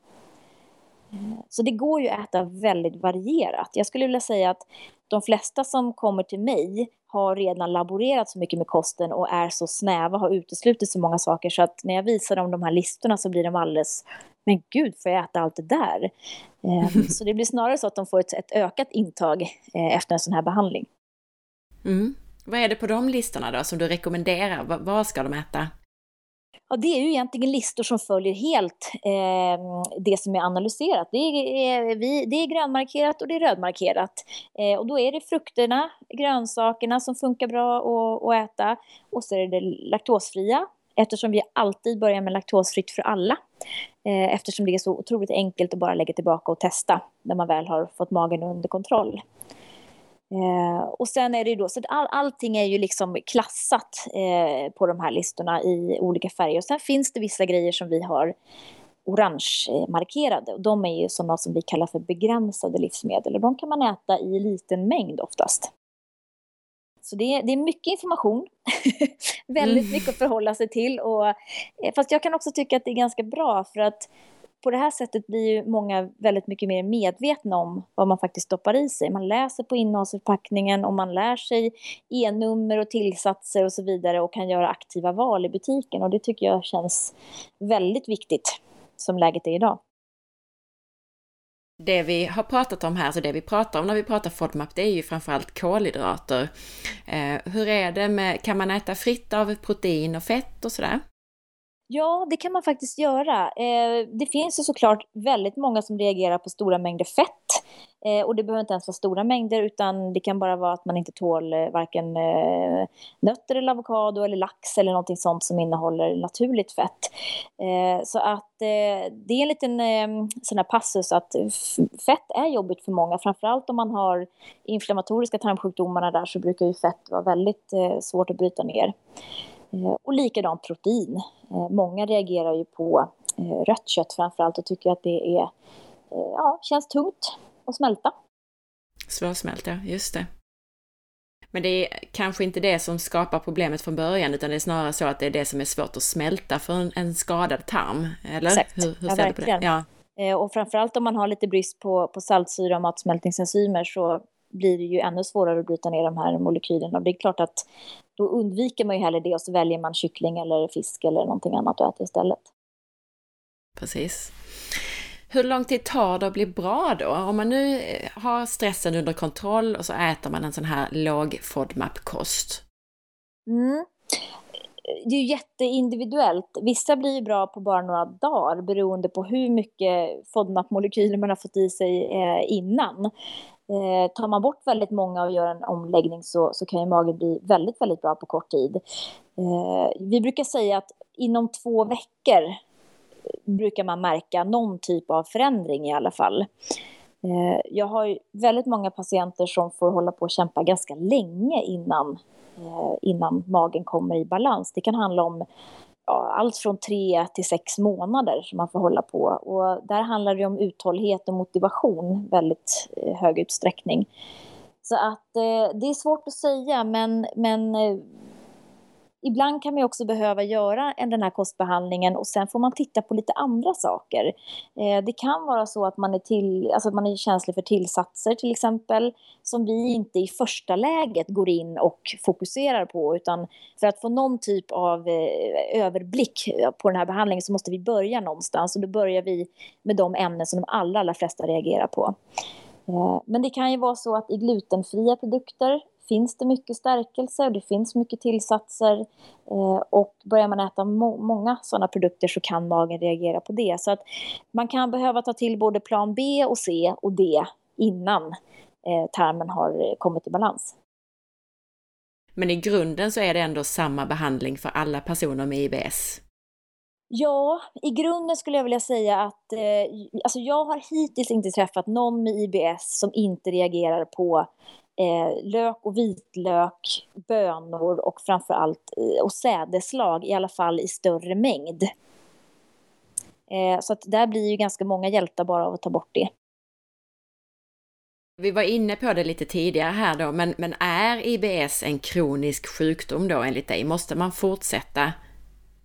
Eh, så det går ju att äta väldigt varierat. Jag skulle vilja säga att de flesta som kommer till mig har redan laborerat så mycket med kosten och är så snäva, har uteslutit så många saker så att när jag visar dem de här listorna så blir de alldeles men gud, får jag äta allt det där? Eh, så det blir snarare så att de får ett, ett ökat intag eh, efter en sån här behandling. Mm. Vad är det på de listorna då som du rekommenderar? Vad ska de äta? Ja, det är ju egentligen listor som följer helt eh, det som är analyserat. Det är, eh, vi, det är grönmarkerat och det är rödmarkerat. Eh, och då är det frukterna, grönsakerna som funkar bra att, att äta. Och så är det laktosfria, eftersom vi alltid börjar med laktosfritt för alla. Eh, eftersom det är så otroligt enkelt att bara lägga tillbaka och testa när man väl har fått magen under kontroll. Eh, och sen är det ju då, så all, allting är ju liksom klassat eh, på de här listorna i olika färger. Och sen finns det vissa grejer som vi har orange markerade och de är ju sådana som vi kallar för begränsade livsmedel och de kan man äta i liten mängd oftast. Så det är, det är mycket information, väldigt mm. mycket att förhålla sig till. Och, eh, fast jag kan också tycka att det är ganska bra för att på det här sättet blir ju många väldigt mycket mer medvetna om vad man faktiskt stoppar i sig. Man läser på innehållsförpackningen och man lär sig e-nummer och tillsatser och så vidare och kan göra aktiva val i butiken och det tycker jag känns väldigt viktigt som läget är idag det vi har pratat om här, så det vi pratar om när vi pratar FODMAP, det är ju framförallt kolhydrater. Eh, hur är det med, kan man äta fritt av protein och fett och sådär? Ja, det kan man faktiskt göra. Eh, det finns ju såklart väldigt många som reagerar på stora mängder fett. Eh, och det behöver inte ens vara stora mängder utan det kan bara vara att man inte tål eh, varken eh, nötter eller avokado eller lax eller någonting sånt som innehåller naturligt fett. Eh, så att eh, det är en liten eh, sån här passus att fett är jobbigt för många, framförallt om man har inflammatoriska tarmsjukdomarna där så brukar ju fett vara väldigt eh, svårt att bryta ner. Och likadant protein. Många reagerar ju på rött kött framförallt och tycker att det är, ja, känns tungt att smälta. Svårsmält, ja, just det. Men det är kanske inte det som skapar problemet från början, utan det är snarare så att det är det som är svårt att smälta för en, en skadad tarm, eller? Exakt, hur, hur ja, verkligen. Ja. Eh, och framförallt om man har lite brist på, på saltsyra och matsmältningsenzymer så blir det ju ännu svårare att bryta ner de här molekylerna. Och det är klart att då undviker man ju hellre det och så väljer man kyckling eller fisk eller någonting annat att äta istället. Precis. Hur lång tid tar det att bli bra då? Om man nu eh, har stressen under kontroll och så äter man en sån här låg FODMAP-kost. Mm. Det är ju jätteindividuellt. Vissa blir bra på bara några dagar beroende på hur mycket FODMAP-molekyler man har fått i sig eh, innan. Eh, tar man bort väldigt många och gör en omläggning så, så kan ju magen bli väldigt, väldigt bra på kort tid. Eh, vi brukar säga att inom två veckor eh, brukar man märka någon typ av förändring i alla fall. Eh, jag har väldigt många patienter som får hålla på och kämpa ganska länge innan, eh, innan magen kommer i balans. Det kan handla om ja, allt från tre till sex månader som man får hålla på. Och där handlar det om uthållighet och motivation väldigt eh, hög utsträckning. Så att eh, det är svårt att säga men, men eh, ibland kan man också behöva göra den här kostbehandlingen och sen får man titta på lite andra saker. Eh, det kan vara så att man är, till, alltså man är känslig för tillsatser till exempel som vi inte i första läget går in och fokuserar på utan för att få någon typ av eh, överblick på den här behandlingen så måste vi börja någonstans och då börjar vi med de ämnen som de allra, allra flesta reagerar på. Eh, men det kan ju vara så att i glutenfria produkter finns det mycket stärkelse och det finns mycket tillsatser. Och börjar man äta må många sådana produkter så kan magen reagera på det. Så att man kan behöva ta till både plan B och C och D innan tarmen har kommit i balans. Men i grunden så är det ändå samma behandling för alla personer med IBS? Ja, i grunden skulle jag vilja säga att eh, alltså jag har hittills inte träffat någon med IBS som inte reagerar på eh, lök och vitlök, bönor och framförallt eh, och sädeslag, i alla fall i större mängd. Eh, så att där blir ju ganska många hjälpta bara av att ta bort det. Vi var inne på det lite tidigare här då, men, men är IBS en kronisk sjukdom då enligt dig? Måste man fortsätta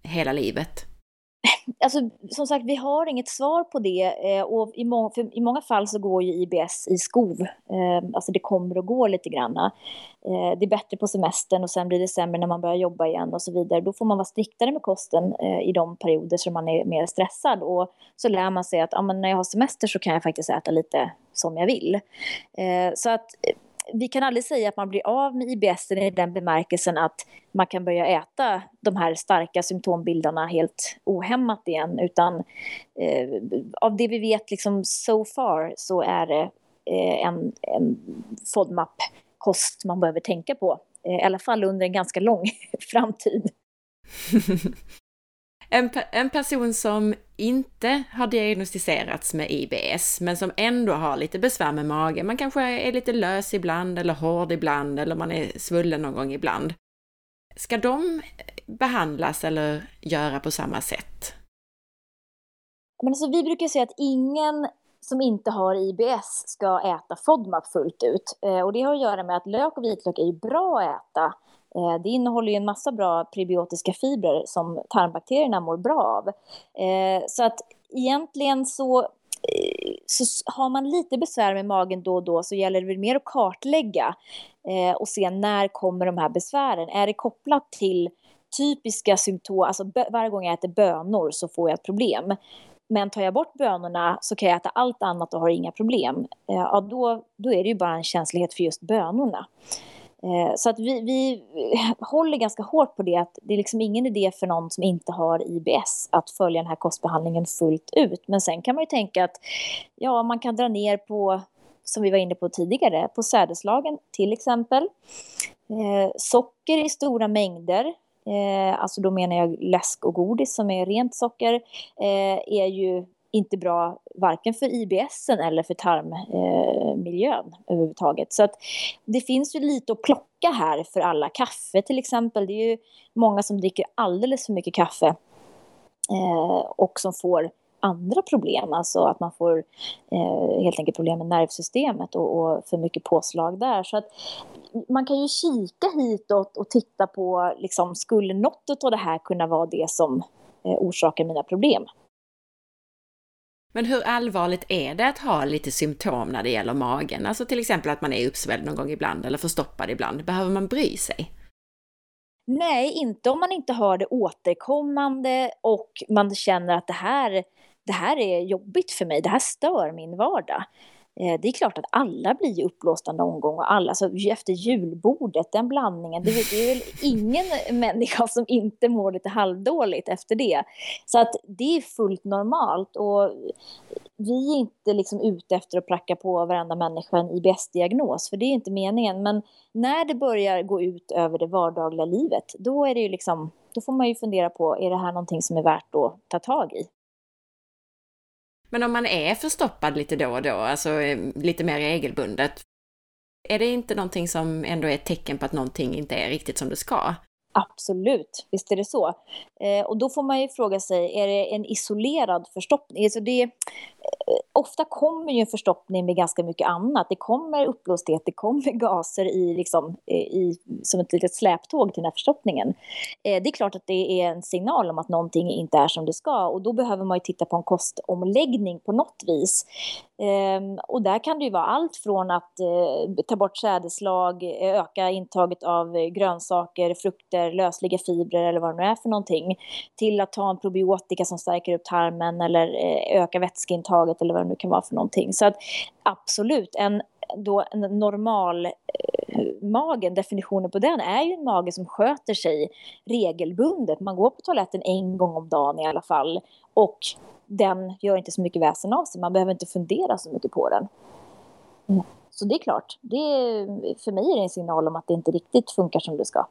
hela livet? Alltså, som sagt, vi har inget svar på det. Eh, och i, må i många fall så går ju IBS i skov. Eh, alltså det kommer och går lite grann. Eh, det är bättre på semestern och sen blir det sämre när man börjar jobba igen och så vidare. Då får man vara striktare med kosten eh, i de perioder som man är mer stressad. Och så lär man sig att ah, men när jag har semester så kan jag faktiskt äta lite som jag vill. Eh, så att vi kan aldrig säga att man blir av med IBS i den bemärkelsen att man kan börja äta de här starka symptombilderna helt ohämmat igen. Utan eh, av det vi vet liksom so far så är det eh, en, en FODMAP-kost man behöver tänka på. Eh, I alla fall under en ganska lång framtid. En, en person som inte har diagnostiserats med IBS, men som ändå har lite besvär med magen, man kanske är lite lös ibland eller hård ibland eller man är svullen någon gång ibland. Ska de eh, behandlas eller göra på samma sätt? Men alltså, vi brukar säga att ingen som inte har IBS ska äta FODMAP fullt ut. Eh, och det har att göra med att lök och vitlök är bra att äta Eh, det innehåller ju en massa bra prebiotiska fibrer som tarmbakterierna mår bra av. Eh, så att egentligen så, eh, så har man lite besvär med magen då och då så gäller det väl mer att kartlägga och se när kommer de här besvären. Är det kopplat till typiska symptom, alltså varje gång jag äter bönor så får jag ett problem. Men tar jag bort bönorna så kan jag äta allt annat och har inga problem. Ja, då, då är det ju bara en känslighet för just bönorna. Eh, så att vi, vi håller ganska hårt på det att det är liksom ingen idé för någon som inte har IBS att följa den här kostbehandlingen fullt ut. Men sen kan man ju tänka att ja, man kan dra ner på, som vi var inne på tidigare, på sädeslagen till exempel. Eh, socker i stora mängder, eh, alltså då menar jag läsk och godis som är rent socker, eh, är ju inte bra varken för IBS eller för tarmmiljön eh, överhuvudtaget. Så att det finns ju lite att plocka här för alla. Kaffe till exempel, det är ju många som dricker alldeles för mycket kaffe eh, och som får andra problem, alltså att man får eh, helt enkelt problem med nervsystemet och, och, för mycket påslag där. Så att man kan ju kika hitåt och titta på, liksom, skulle något av det här kunna vara det som eh, orsakar mina problem? Men hur allvarligt är det att ha lite symptom när det gäller magen? Alltså till exempel att man är uppsvälld någon gång ibland eller förstoppad ibland. Behöver man bry sig? Nej, inte om man inte har det återkommande och man känner att det här, det här är jobbigt för mig, det här stör min vardag. Eh, det är klart att alla blir uppblåsta någon gång och alla, alltså efter julbordet, den blandningen, det, det är väl ingen människa som inte mår lite halvdåligt efter det. Så att det är fullt normalt och vi är inte liksom ute efter att pracka på varenda människa en IBS-diagnos, för det är inte meningen. Men när det börjar gå ut över det vardagliga livet, då är det ju liksom, då får man ju fundera på, är det här någonting som är värt att ta tag i? Men om man är förstoppad lite då och då, alltså eh, lite mer regelbundet, är det inte någonting som ändå är ett tecken på att någonting inte är riktigt som det ska? Absolut, visst är det så. Eh, och då får man ju fråga sig, är det en isolerad förstoppning? Alltså det, eh, ofta kommer ju en förstoppning med ganska mycket annat. Det kommer uppblåsthet, det kommer gaser i, liksom, eh, i, som ett litet släptåg till den här förstoppningen. Eh, det är klart att det är en signal om att någonting inte är som det ska och då behöver man ju titta på en kostomläggning på något vis. Ehm, och där kan det ju vara allt från att eh, ta bort sädeslag, eh, öka intaget av grönsaker, frukter, eller lösliga fibrer eller vad det nu är för någonting, till att ta en probiotika som stärker upp tarmen eller eh, öka vätskeintaget eller vad det nu kan vara för någonting. Så att absolut, en, då en normal eh, magen, definitionen på den är ju en mage som sköter sig regelbundet. Man går på toaletten en gång om dagen i alla fall och den gör inte så mycket väsen av sig. Man behöver inte fundera så mycket på den. Mm. Så det är klart, det är, för mig är det en signal om att det inte riktigt funkar som det ska.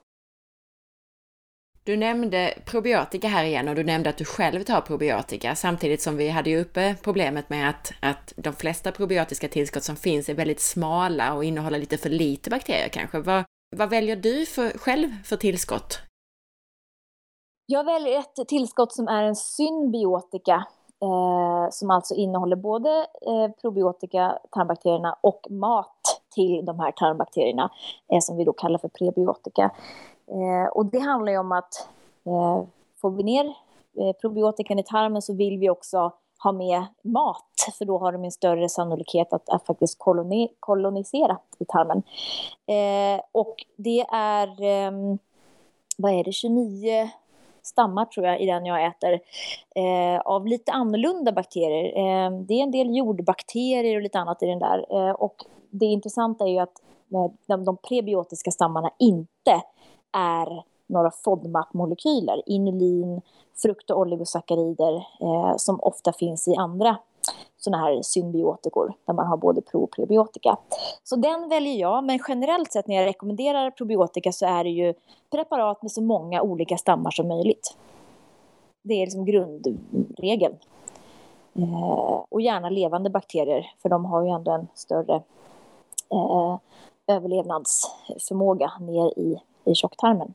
Du nämnde probiotika här igen och du nämnde att du själv tar probiotika samtidigt som vi hade ju uppe problemet med att, att de flesta probiotiska tillskott som finns är väldigt smala och innehåller lite för lite bakterier kanske. Vad, vad väljer du för, själv för tillskott? Jag väljer ett tillskott som är en symbiotika eh, som alltså innehåller både eh, probiotika, tarmbakterierna och mat till de här tarmbakterierna eh, som vi då kallar för prebiotika. Eh, och det handlar ju om att eh, får vi ner eh, probiotikan i tarmen så vill vi också ha med mat, för då har de en större sannolikhet att, att faktiskt koloni, kolonisera i tarmen. Eh, och det är, eh, vad är det, 29 stammar tror jag i den jag äter eh, av lite annorlunda bakterier. Eh, det är en del jordbakterier och lite annat i den där. Eh, och det intressanta är ju att eh, de, de prebiotiska stammarna inte är några FODMAP-molekyler, inulin, frukt och oligosackarider eh, som ofta finns i andra sådana här symbiotikor där man har både pro och prebiotika. Så den väljer jag, men generellt sett när jag rekommenderar probiotika så är det ju preparat med så många olika stammar som möjligt. Det är liksom grundregeln. Eh, och gärna levande bakterier, för de har ju ändå en större eh, överlevnadsförmåga ner i, i tjocktarmen.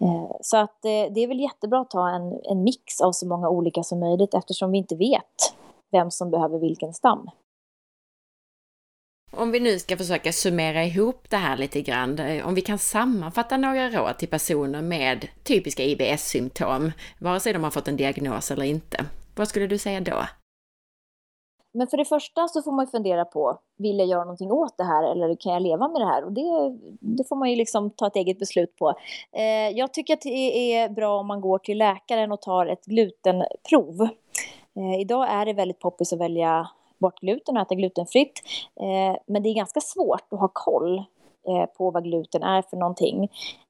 Eh, så att eh, det är väl jättebra att ta en, en mix av så många olika som möjligt eftersom vi inte vet vem som behöver vilken stam. Om vi nu ska försöka summera ihop det här lite grann, eh, om vi kan sammanfatta några råd till personer med typiska IBS-symptom, vare sig de har fått en diagnos eller inte. Vad skulle du säga då? Men för det första så får man fundera på, vill jag göra någonting åt det här eller kan jag leva med det här? Och det, det får man ju liksom ta ett eget beslut på. Eh, jag tycker att det är bra om man går till läkaren och tar ett glutenprov. Eh, idag är det väldigt poppis att välja bort gluten och äta glutenfritt. Eh, men det är ganska svårt att ha koll Eh, på vad gluten är för någonting.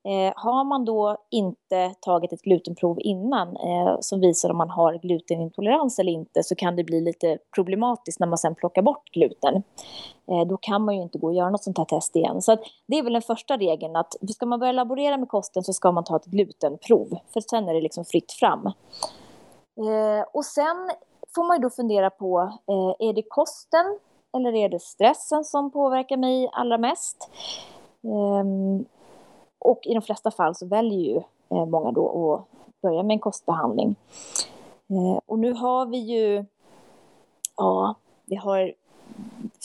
Eh, har man då inte tagit ett glutenprov innan eh, som visar om man har glutenintolerans eller inte så kan det bli lite problematiskt när man sen plockar bort gluten. Eh, då kan man ju inte gå och göra något sånt här test igen. Så det är väl den första regeln att ska man börja laborera med kosten så ska man ta ett glutenprov för sen är det liksom fritt fram. Eh, och sen får man ju då fundera på, eh, är det kosten eller är det stressen som påverkar mig allra mest? Ehm, och i de flesta fall så väljer ju eh, många då att börja med en kostbehandling. Eh, och nu har vi ju, ja, vi har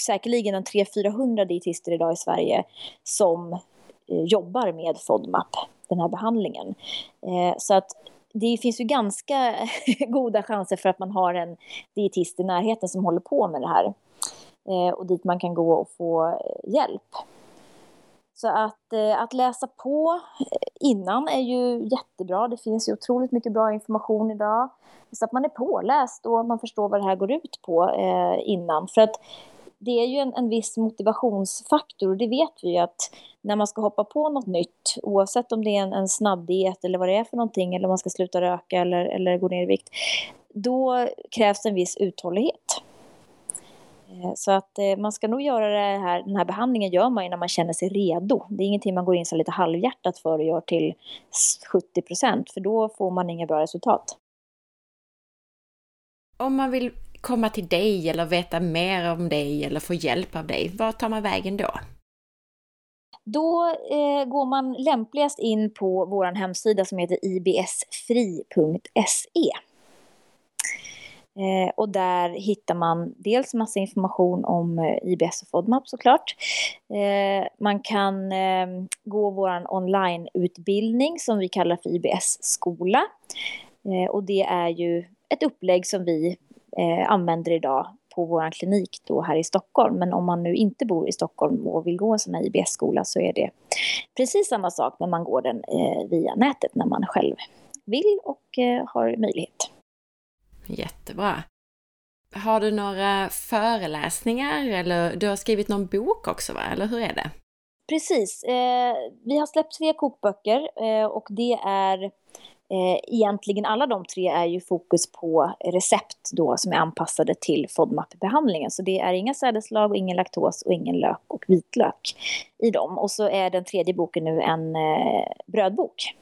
säkerligen en 300-400 dietister idag i Sverige som eh, jobbar med FODMAP, den här behandlingen. Eh, så att det finns ju ganska goda chanser för att man har en dietist i närheten som håller på med det här. Eh, och dit man kan gå och få eh, hjälp. Så att, eh, att läsa på eh, innan är ju jättebra. Det finns ju otroligt mycket bra information idag. Så att man är påläst och man förstår vad det här går ut på eh, innan. För att det är ju en, en viss motivationsfaktor och det vet vi ju att när man ska hoppa på något nytt, oavsett om det är en, en snabbdiet eller vad det är för någonting, eller om man ska sluta röka eller, eller gå ner i vikt, då krävs en viss uthållighet. Eh, så att eh, man ska nog göra det här, den här behandlingen gör man ju när man känner sig redo. Det är ingenting man går in så lite halvhjärtat för och gör till 70 procent, för då får man inga bra resultat. Om man vill komma till dig eller veta mer om dig eller få hjälp av dig, vart tar man vägen då? Då eh, går man lämpligast in på vår hemsida som heter ibsfri.se. Eh, och där hittar man dels massa information om eh, IBS och FODMAP såklart. Eh, man kan eh, gå vår onlineutbildning som vi kallar för IBS-skola. Eh, och det är ju ett upplägg som vi eh, använder idag på vår klinik då här i Stockholm. Men om man nu inte bor i Stockholm och vill gå en sån här IBS-skola så är det precis samma sak när man går den eh, via nätet när man själv vill och eh, har möjlighet. Jättebra. Har du några föreläsningar eller du har skrivit någon bok också va? Eller hur är det? Precis. Eh, vi har släppt tre kokböcker eh, och det är eh, egentligen alla de tre är ju fokus på recept då som är anpassade till FODMAP-behandlingen. Så det är inga sädeslag, ingen laktos och ingen lök och vitlök i dem. Och så är den tredje boken nu en eh, brödbok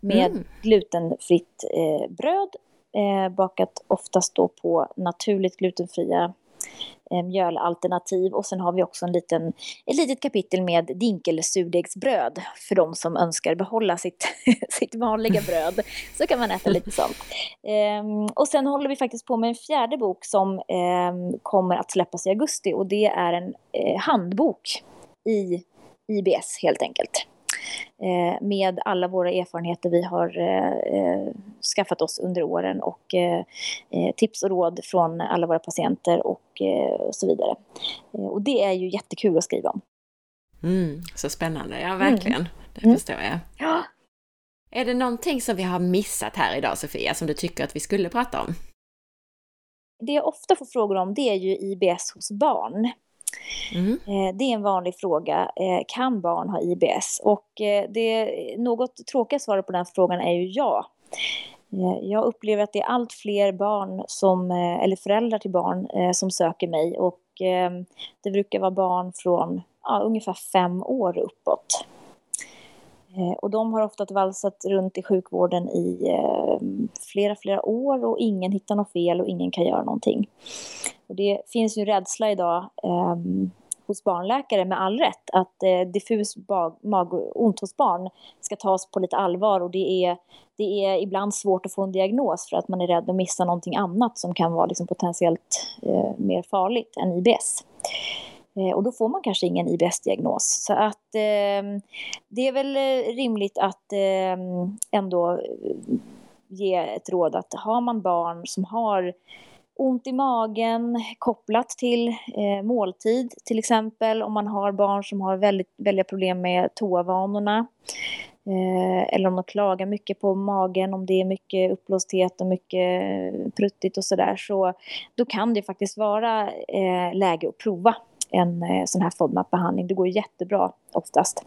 med mm. glutenfritt eh, bröd eh, bakat oftast då på naturligt glutenfria eh, mjölalternativ och sen har vi också en liten, ett litet kapitel med dinkelsurdegsbröd för de som önskar behålla sitt, sitt vanliga bröd. Så kan man äta lite sånt. Eh, och sen håller vi faktiskt på med en fjärde bok som eh, kommer att släppas i augusti och det är en eh, handbok i IBS helt enkelt. Eh, med alla våra erfarenheter vi har eh, eh, skaffat oss under åren och tips och råd från alla våra patienter och så vidare. Och det är ju jättekul att skriva om. Mm, så spännande, ja verkligen. Mm. Det mm. förstår jag. Ja. Är det någonting som vi har missat här idag Sofia, som du tycker att vi skulle prata om? Det jag ofta får frågor om det är ju IBS hos barn. Mm. Eh, det är en vanlig fråga. Eh, kan barn ha IBS? Och eh, det något tråkiga svaret på den frågan är ju ja. Jag upplever att det är allt fler barn som, eller föräldrar till barn som söker mig och det brukar vara barn från ja, ungefär fem år uppåt. Och de har ofta valsat runt i sjukvården i flera, flera år och ingen hittar något fel och ingen kan göra någonting. Och det finns ju rädsla idag eh, hos barnläkare med all rätt att eh, diffus magont hos barn ska tas på lite allvar och det är, det är ibland svårt att få en diagnos för att man är rädd att missa någonting annat som kan vara liksom potentiellt eh, mer farligt än IBS. Eh, och då får man kanske ingen IBS-diagnos. Så att eh, det är väl eh, rimligt att ehm, eh, ändå ge ett råd att har man barn som har ont i magen kopplat till eh, måltid till exempel om man har barn som har väldigt, väldiga problem med toavanorna eh, eller om de klagar mycket på magen, om det är mycket uppblåsthet och mycket pruttigt och sådär så då kan det faktiskt vara eh, läge att prova en eh, sån här FODMAP-behandling. Det går jättebra oftast.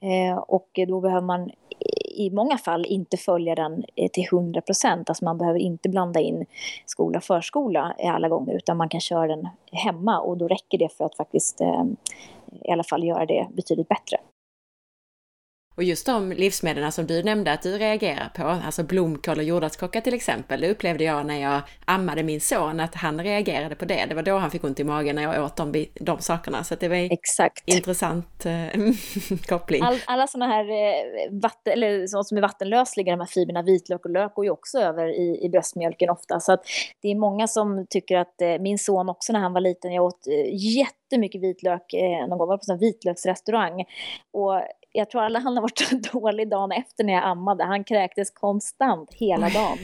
Eh, och då behöver man i många fall inte följa den eh, till 100 procent. Alltså man behöver inte blanda in skola och förskola eh, alla gånger utan man kan köra den hemma och då räcker det för att faktiskt eh, i alla fall göra det betydligt bättre. Och just de livsmedlen som du nämnde att du reagerar på, alltså blomkål och jordärtskocka till exempel, det upplevde jag när jag ammade min son, att han reagerade på det. Det var då han fick ont i magen när jag åt de, de sakerna. Så det var Exakt. intressant eh, koppling. All, alla sådana här eh, vatten, eller sånt som är vattenlösliga, de här fibrerna, vitlök och lök, går ju också över i, i bröstmjölken ofta. Så att det är många som tycker att eh, min son också när han var liten, jag åt jättemycket vitlök eh, någon gång, var på en vitlöksrestaurang. Och jag tror alla han har varit dålig dagen efter när jag ammade. Han kräktes konstant hela dagen.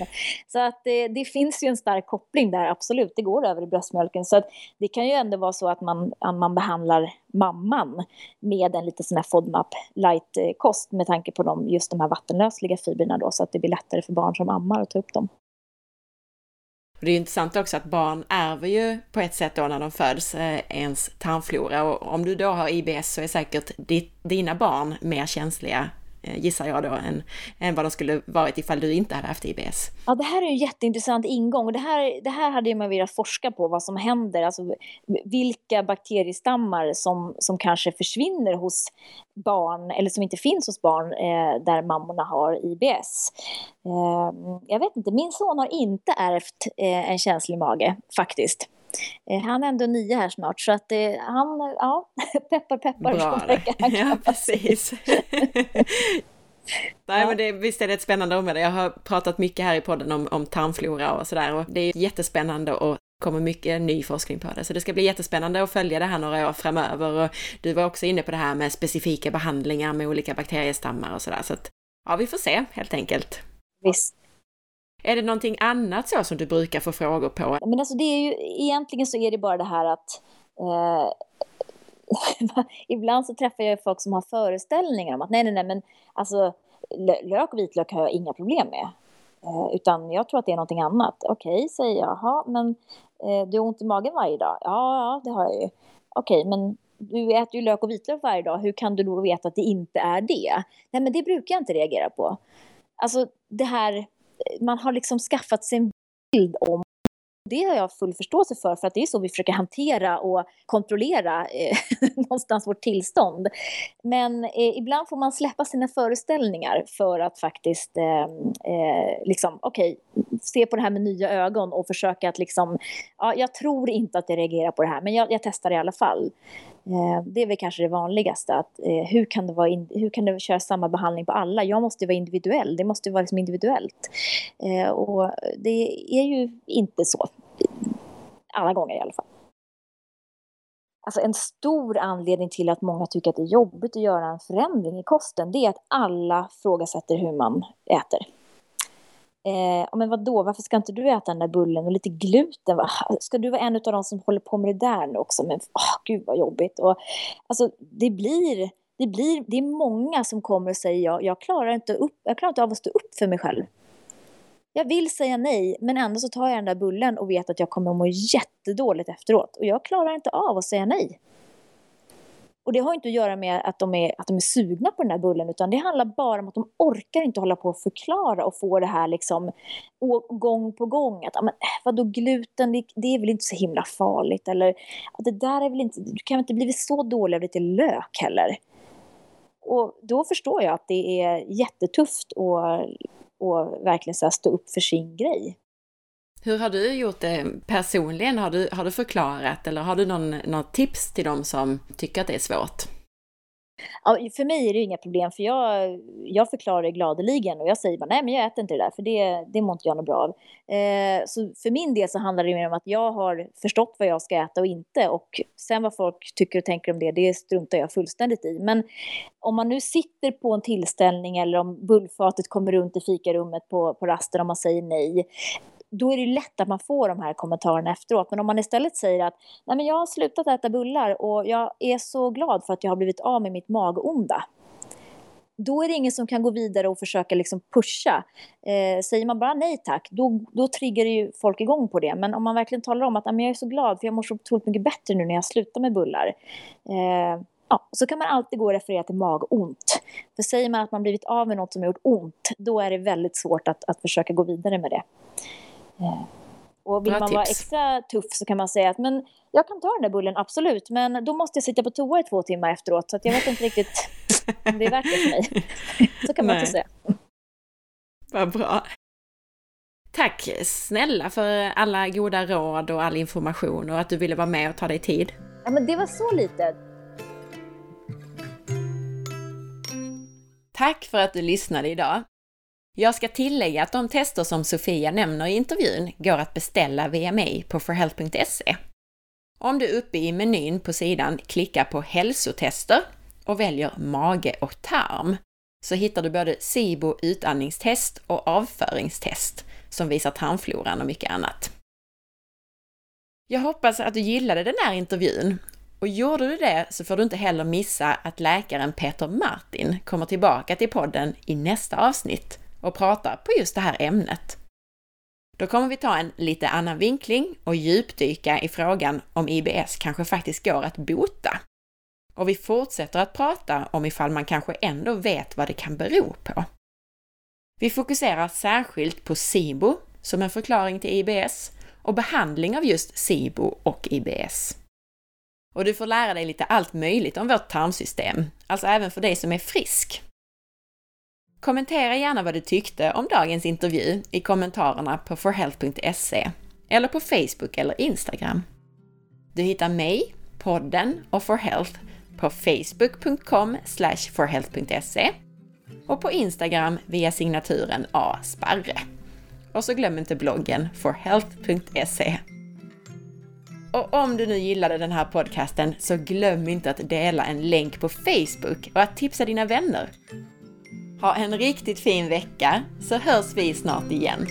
Så att det, det, finns ju en stark koppling där, absolut. Det går över i bröstmjölken. Så att det kan ju ändå vara så att man, att man behandlar mamman med en lite sån här FODMAP light-kost eh, med tanke på de, just de här vattenlösliga fibrerna då, så att det blir lättare för barn som ammar att ta upp dem. Och det är intressant också att barn ärver ju på ett sätt då när de föds eh, ens tarmflora. Och om du då har IBS så är säkert ditt, dina barn mer känsliga Eh, gissar jag då, än, än vad de skulle varit ifall du inte hade haft IBS. Ja, det här är en jätteintressant ingång och det här, det här hade man velat forska på, vad som händer, alltså vilka bakteriestammar som, som kanske försvinner hos barn, eller som inte finns hos barn eh, där mammorna har IBS. Eh, jag vet inte, min son har inte ärvt eh, en känslig mage, faktiskt. Eh, han är ändå nio här snart så att eh, han, ja, peppar peppar. Bra, ja precis. Nej men det, visst är det ett spännande område. Jag har pratat mycket här i podden om, om tarmflora och sådär och det är jättespännande och kommer mycket ny forskning på det. Så det ska bli jättespännande att följa det här några år framöver. Och du var också inne på det här med specifika behandlingar med olika bakteriestammar och sådär. Så att ja, vi får se helt enkelt. Visst. Är det någonting annat så som du brukar få frågor på? Men alltså det är ju, egentligen så är det bara det här att eh, ibland så träffar jag folk som har föreställningar om att nej, nej, nej, men alltså lök och vitlök har jag inga problem med. Eh, utan jag tror att det är någonting annat. Okej, okay, säger jag. Jaha, men eh, du har ont i magen varje dag? Ja, ja det har jag ju. Okej, okay, men du äter ju lök och vitlök varje dag. Hur kan du då veta att det inte är det? Nej, men det brukar jag inte reagera på. Alltså det här, man har liksom skaffat sig en bild om det har jag full förståelse för, för att det är så vi försöker hantera och kontrollera eh, någonstans vårt tillstånd. Men eh, ibland får man släppa sina föreställningar för att faktiskt eh, eh liksom, okej, okay, se på det här med nya ögon och försöka att liksom, ja, jag tror inte att jag reagerar på det här, men jag, jag testar i alla fall. Eh, det är väl kanske det vanligaste, att eh, hur, kan det vara in, hur kan du köra samma behandling på alla? Jag måste vara individuell, det måste vara liksom individuellt. Eh, och det är ju inte så, alla gånger i alla fall. Alltså en stor anledning till att många tycker att det är jobbigt att göra en förändring i kosten, det är att alla frågasätter hur man äter. Eh, men vadå, varför ska inte du äta den där bullen och lite gluten? Va? Ska du vara en av de som håller på med det där nu också? Men oh, gud vad jobbigt. Och, alltså, det blir, det blir, det är många som kommer och säger ja, jag klarar inte upp, jag klarar inte av att stå upp för mig själv. Jag vill säga nej, men ändå så tar jag den där bullen och vet att jag kommer att må jättedåligt efteråt. Och jag klarar inte av att säga nej. Och det har inte att göra med att de, är, att de är sugna på den här bullen utan det handlar bara om att de orkar inte hålla på och förklara och få det här liksom gång på gång. Att men, äh, vadå gluten, det, det är väl inte så himla farligt eller att det där är väl inte, du kan väl inte blivit så dålig av lite lök heller. Och då förstår jag att det är jättetufft att och verkligen så stå upp för sin grej. Hur har du gjort det personligen? Har du, har du förklarat eller har du någon, något tips till dem som tycker att det är svårt? Ja, för mig är det inga problem, för jag, jag förklarar det gladeligen och jag säger bara nej, men jag äter inte det där, för det, det mår inte jag något bra av. Eh, så för min del så handlar det mer om att jag har förstått vad jag ska äta och inte och sen vad folk tycker och tänker om det, det struntar jag fullständigt i. Men om man nu sitter på en tillställning eller om bullfatet kommer runt i fikarummet på, på rasten och man säger nej, då är det lätt att man får de här kommentarerna efteråt. Men om man istället säger att Nej, men jag har slutat äta bullar och jag är så glad för att jag har blivit av med mitt magonda. Då är det ingen som kan gå vidare och försöka liksom pusha. Eh, säger man bara nej tack, då, då triggar ju folk igång på det. Men om man verkligen talar om att jag är så glad för jag mår så otroligt mycket bättre nu när jag slutar med bullar. Eh, ja, så kan man alltid gå och referera till magont. För säger man att man blivit av med något som har gjort ont, då är det väldigt svårt att, att försöka gå vidare med det. Och vill Bra man tips. vara extra tuff så kan man säga att men jag kan ta den där bullen, absolut, men då måste jag sitta på toa i två timmar efteråt, så att jag vet inte riktigt om det är värt det för mig. så kan man inte säga. Vad bra. Tack snälla för alla goda råd och all information och att du ville vara med och ta dig tid. Ja, men det var så lite. Tack för att du lyssnade idag. Jag ska tillägga att de tester som Sofia nämner i intervjun går att beställa via mig på forhealth.se. Om du uppe i menyn på sidan klickar på hälsotester och väljer mage och tarm så hittar du både SIBO utandningstest och avföringstest som visar tarmfloran och mycket annat. Jag hoppas att du gillade den här intervjun och gjorde du det så får du inte heller missa att läkaren Peter Martin kommer tillbaka till podden i nästa avsnitt och prata på just det här ämnet. Då kommer vi ta en lite annan vinkling och djupdyka i frågan om IBS kanske faktiskt går att bota. Och vi fortsätter att prata om ifall man kanske ändå vet vad det kan bero på. Vi fokuserar särskilt på SIBO som en förklaring till IBS och behandling av just SIBO och IBS. Och du får lära dig lite allt möjligt om vårt tarmsystem, alltså även för dig som är frisk. Kommentera gärna vad du tyckte om dagens intervju i kommentarerna på forhealth.se eller på Facebook eller Instagram. Du hittar mig, podden och forhealth på facebook.com forhealth.se och på Instagram via signaturen asparre. Och så glöm inte bloggen forhealth.se. Och om du nu gillade den här podcasten så glöm inte att dela en länk på Facebook och att tipsa dina vänner. Ha en riktigt fin vecka så hörs vi snart igen.